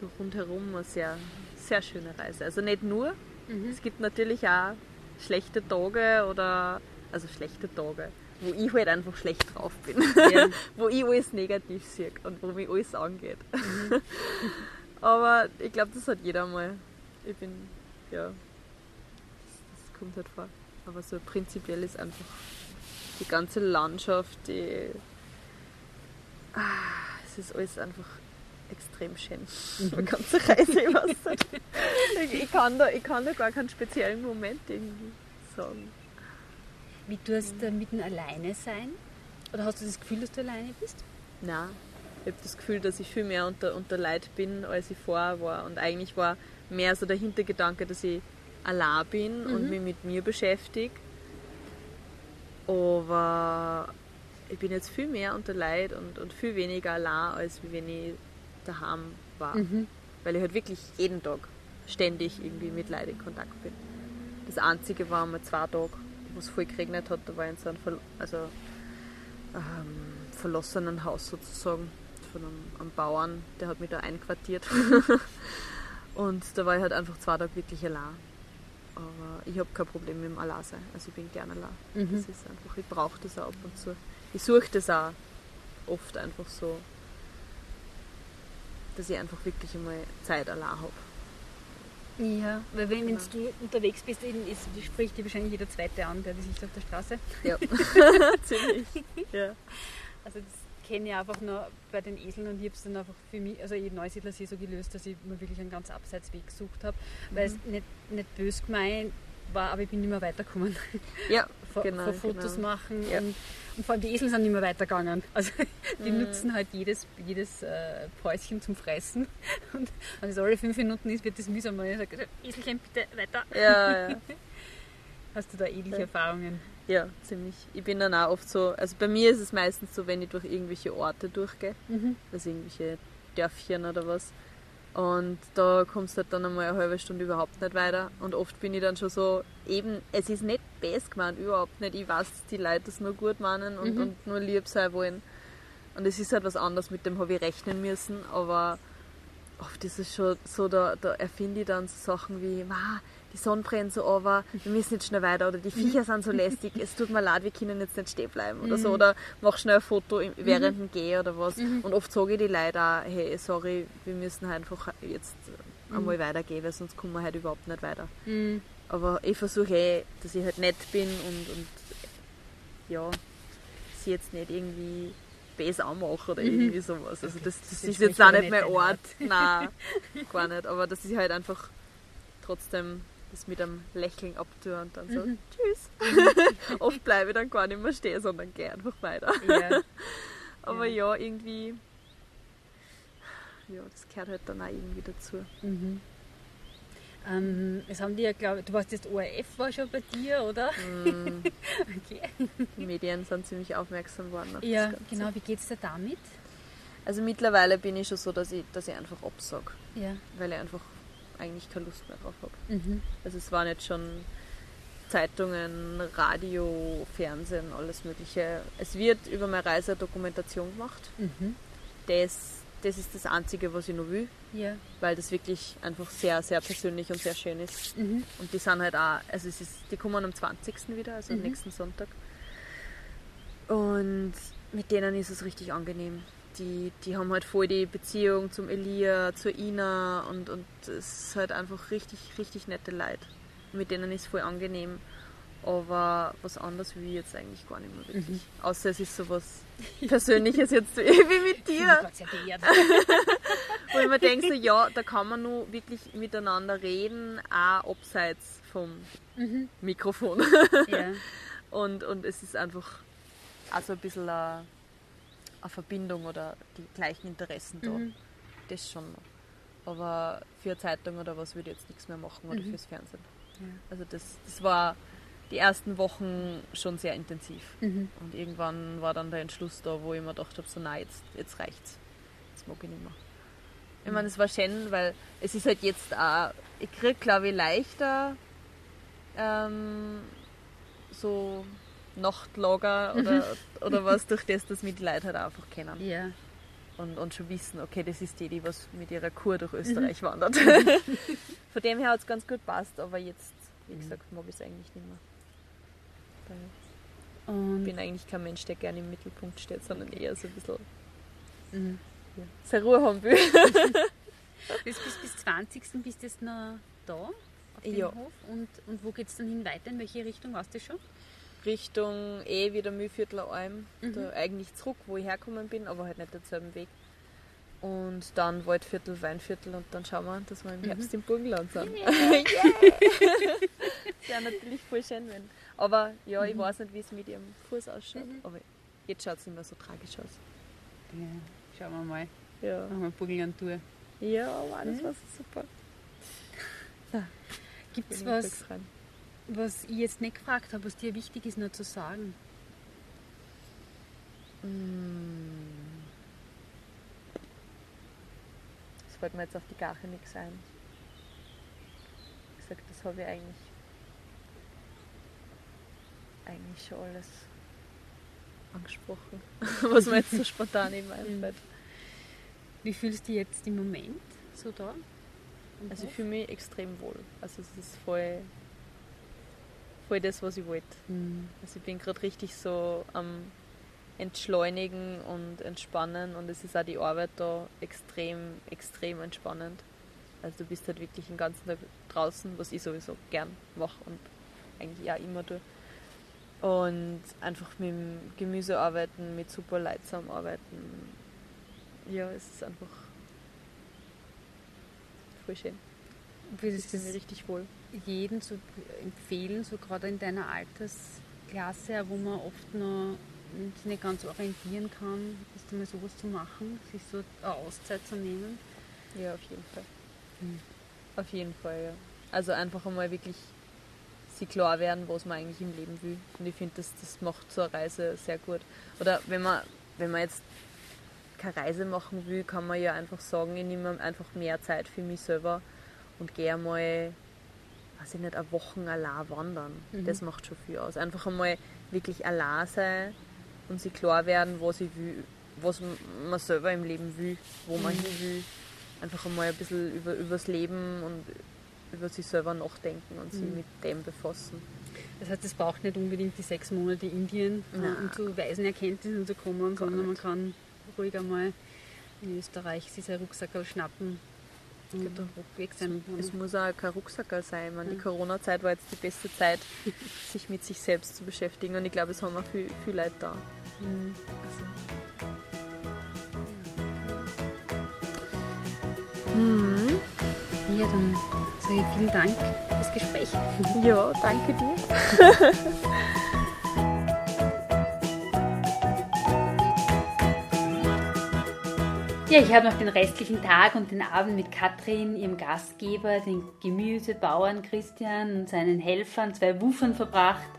so rundherum eine sehr, sehr schöne Reise. Also nicht nur, Mhm. es gibt natürlich auch schlechte Tage oder, also schlechte Tage, wo ich halt einfach schlecht drauf bin. Ja. wo ich alles negativ sehe und wo mich alles angeht. Aber ich glaube, das hat jeder mal. Ich bin, ja, das, das kommt halt vor. Aber so prinzipiell ist einfach die ganze Landschaft, die, ah, es ist alles einfach extrem schön. Die ganze Reise. Ich, ich, kann da, ich kann da gar keinen speziellen Moment irgendwie sagen. Wie tust du mitten alleine sein? Oder hast du das Gefühl, dass du alleine bist? Nein, ich habe das Gefühl, dass ich viel mehr unter, unter Leid bin, als ich vorher war. Und eigentlich war mehr so der Hintergedanke, dass ich allein bin und mich mit mir beschäftige. Aber ich bin jetzt viel mehr unter Leid und, und viel weniger allein, als wenn ich daheim war. Weil ich halt wirklich jeden Tag ständig irgendwie mit Leid in Kontakt bin. Das Einzige war mal zwei Tage, wo es voll geregnet hat. Da war ich in so einem Ver also, ähm, verlassenen Haus sozusagen von einem, einem Bauern, der hat mich da einquartiert. und da war ich halt einfach zwei Tage wirklich allein. Aber ich habe kein Problem mit dem Allein-Sein. Also ich bin gerne allein. Mhm. Das ist einfach, ich brauche das auch ab und zu. Ich suche das auch oft einfach so, dass ich einfach wirklich einmal Zeit allein habe. Ja, weil wenn genau. du unterwegs bist, ist, spricht dir wahrscheinlich jeder Zweite an, der dich sieht auf der Straße. Ja, ziemlich. Ja. Also das kenne ich einfach nur bei den Eseln und ich habe es dann einfach für mich, also ich Neusiedlersee so gelöst, dass ich mir wirklich einen ganz Abseitsweg gesucht habe, weil mhm. es nicht, nicht böse gemeint war, aber ich bin nicht mehr weitergekommen. Ja, vor, genau. Vor Fotos genau. machen ja. und, und, vor allem die Esel sind nicht mehr weitergegangen. Also die mhm. nutzen halt jedes, jedes äh, Päuschen zum Fressen und wenn es alle fünf Minuten ist, wird das mühsam. Und ich sage, Eselchen, bitte weiter. Ja, ja. Hast du da ähnliche ja. Erfahrungen? Ja, ziemlich. Ich bin dann auch oft so, also bei mir ist es meistens so, wenn ich durch irgendwelche Orte durchgehe, mhm. also irgendwelche Dörfchen oder was, und da kommst du halt dann einmal eine halbe Stunde überhaupt nicht weiter. Und oft bin ich dann schon so, eben, es ist nicht best gemeint, überhaupt nicht. Ich weiß, dass die Leute das nur gut meinen und, mhm. und nur lieb sein wollen. Und es ist halt was anderes, mit dem habe ich rechnen müssen, aber oft ist es schon so, da, da erfinde ich dann so Sachen wie, die Sonne brennt so aber wir müssen jetzt schnell weiter oder die Viecher sind so lästig, es tut mir leid, wir können jetzt nicht stehen bleiben oder so mhm. oder mach schnell ein Foto während dem Gehen oder was. Mhm. Und oft sage ich die Leute auch, hey, sorry, wir müssen halt einfach jetzt einmal mhm. weitergehen, weil sonst kommen wir halt überhaupt nicht weiter. Aber ich versuche eh, dass ich halt nett bin und, und ja, sie jetzt nicht irgendwie besser anmache oder irgendwie sowas. Also das, das, das ist jetzt auch nicht mein Ort. Nein, gar nicht. Aber dass ich halt einfach trotzdem das mit einem Lächeln abtue und dann so, mhm. tschüss. Oft bleibe ich dann gar nicht mehr stehen, sondern gehe einfach weiter. Ja. Aber ja. ja. irgendwie, ja, das gehört halt dann auch irgendwie dazu. Mhm. Ähm, es haben die ja, glaube du warst jetzt ORF war schon bei dir, oder? Mm. okay. Die Medien sind ziemlich aufmerksam worden auf Ja, genau. Wie geht es dir damit? Also mittlerweile bin ich schon so, dass ich, dass ich einfach absage. Ja. Weil ich einfach eigentlich keine Lust mehr drauf habe. Mhm. Also es waren jetzt schon Zeitungen, Radio, Fernsehen, alles Mögliche. Es wird über meine Reise Dokumentation gemacht. Mhm. Das, das ist das Einzige, was ich noch will. Ja. Weil das wirklich einfach sehr, sehr persönlich und sehr schön ist. Mhm. Und die sind halt auch, also es ist, die kommen am 20. wieder, also am mhm. nächsten Sonntag. Und mit denen ist es richtig angenehm die, die haben halt voll die Beziehung zum Elia, zur Ina und, und es ist halt einfach richtig, richtig nette Leute. Mit denen ist es voll angenehm. Aber was anderes wie jetzt eigentlich gar nicht mehr wirklich. Mhm. Außer es ist sowas Persönliches jetzt wie mit dir. Wo ich mir denke, so, ja, da kann man nur wirklich miteinander reden, auch abseits vom mhm. Mikrofon. Ja. und, und es ist einfach also ein bisschen ein eine Verbindung oder die gleichen Interessen da. Mhm. Das schon noch. Aber für eine Zeitung oder was würde ich jetzt nichts mehr machen oder mhm. fürs Fernsehen. Ja. Also das, das war die ersten Wochen schon sehr intensiv. Mhm. Und irgendwann war dann der Entschluss da, wo ich mir gedacht habe, so nein, jetzt, jetzt reicht's. Jetzt mag ich nicht mehr. Ich meine, es war schön, weil es ist halt jetzt auch, ich kriege glaube ich leichter ähm, so Nachtlager oder, oder was, durch das, dass mich die Leute halt einfach kennen. Ja. Und, und schon wissen, okay, das ist die, die was mit ihrer Kur durch Österreich mhm. wandert. Von dem her hat es ganz gut passt, aber jetzt, wie mhm. gesagt, mag ich es eigentlich nicht mehr. Und ich bin eigentlich kein Mensch, der gerne im Mittelpunkt steht, sondern eher so ein bisschen mhm. ja, seine Ruhe haben will. bis, bis, bis 20. bist du jetzt noch da auf dem ja. Hof und, und wo geht es dann hin weiter? In welche Richtung weißt du schon? Richtung eh wieder Mühlviertler Alm, mhm. da eigentlich zurück, wo ich hergekommen bin, aber halt nicht denselben Weg. Und dann Waldviertel, Weinviertel und dann schauen wir, dass wir im mhm. Herbst im Burgenland sind. Yeah. yeah. das wäre natürlich voll schön, wenn. Aber ja, ich mhm. weiß nicht, wie es mit ihrem Fuß ausschaut, mhm. aber jetzt schaut es nicht mehr so tragisch aus. Ja, schauen wir mal. Ja. Machen wir Burgenland-Tour. Ja, wow, das war super. Gibt es was, was ich jetzt nicht gefragt habe, was dir wichtig ist, nur zu sagen? Mm. Das fällt mir jetzt auf die Gache nichts ein. Ich sag, das habe ich eigentlich eigentlich schon alles angesprochen, was mir jetzt so spontan eben einfällt. Wie fühlst du dich jetzt im Moment so da? Also ich fühle mich extrem wohl. Also es ist voll, voll das, was ich wollte. Mhm. Also ich bin gerade richtig so am Entschleunigen und Entspannen und es ist auch die Arbeit da extrem, extrem entspannend. Also du bist halt wirklich den ganzen Tag draußen, was ich sowieso gern mache und eigentlich auch immer tue. Und einfach mit dem Gemüse arbeiten, mit super Leuten zusammenarbeiten. Ja, es ist einfach voll schön. Würdest Ich fühle mich richtig wohl. Jedem so empfehlen, so gerade in deiner Altersklasse, wo man oft noch sich nicht ganz orientieren kann, ist mal sowas zu machen, sich so eine Auszeit zu nehmen? Ja, auf jeden Fall. Mhm. Auf jeden Fall, ja. Also einfach einmal wirklich sich klar werden, was man eigentlich im Leben will. Und ich finde, das, das macht so eine Reise sehr gut. Oder wenn man, wenn man jetzt keine Reise machen will, kann man ja einfach sagen, ich nehme einfach mehr Zeit für mich selber und gehe einmal, weiß ich nicht, eine Woche allein wandern. Mhm. Das macht schon viel aus. Einfach einmal wirklich allein sein und sich klar werden, was ich will, was man selber im Leben will, wo man Mhm. hin will. Einfach einmal ein bisschen über, übers Leben und über sich selber nachdenken und sich Mhm. mit dem befassen. Das heißt, es braucht nicht unbedingt die sechs Monate Indien, Nein. um zu weisen Erkenntnissen zu kommen, Gar sondern man nicht. kann ruhig einmal in Österreich sich seinen Rucksack schnappen und Genau. weg sein. Es muss auch kein Rucksacker sein. Meine, die. Corona-Zeit war jetzt die beste Zeit, sich mit sich selbst zu beschäftigen und ich glaube, es haben auch viel, viel Leute da. Mhm. Mhm. Ja, dann sage ich vielen Dank fürs Gespräch. Ja, danke dir. Ja, ich habe noch den restlichen Tag und den Abend mit Katrin, ihrem Gastgeber, den Gemüsebauern Christian und seinen Helfern, zwei Wuffern verbracht.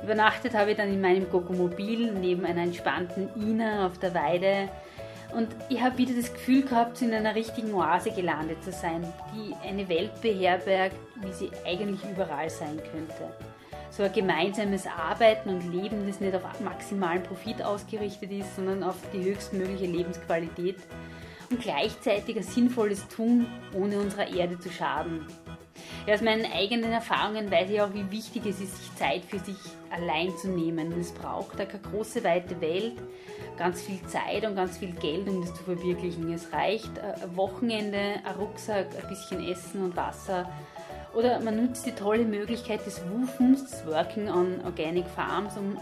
Übernachtet habe ich dann in meinem Gogomobil neben einer entspannten Ina auf der Weide. Und ich habe wieder das Gefühl gehabt, in einer richtigen Oase gelandet zu sein, die eine Welt beherbergt, wie sie eigentlich überall sein könnte. So ein gemeinsames Arbeiten und Leben, das nicht auf maximalen Profit ausgerichtet ist, sondern auf die höchstmögliche Lebensqualität und gleichzeitig ein sinnvolles Tun, ohne unserer Erde zu schaden. Ja, aus meinen eigenen Erfahrungen weiß ich auch, wie wichtig es ist, sich Zeit für sich allein zu nehmen. Es braucht da keine große, weite Welt, ganz viel Zeit und ganz viel Geld, um das zu verwirklichen. Es reicht ein Wochenende, ein Rucksack, ein bisschen Essen und Wasser. Oder man nutzt die tolle Möglichkeit des Wufens, des Working on Organic Farms, um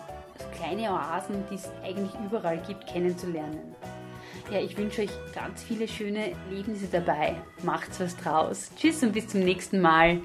kleine Oasen, die es eigentlich überall gibt, kennenzulernen. Ja, ich wünsche euch ganz viele schöne Erlebnisse dabei. Macht's was draus. Tschüss und bis zum nächsten Mal.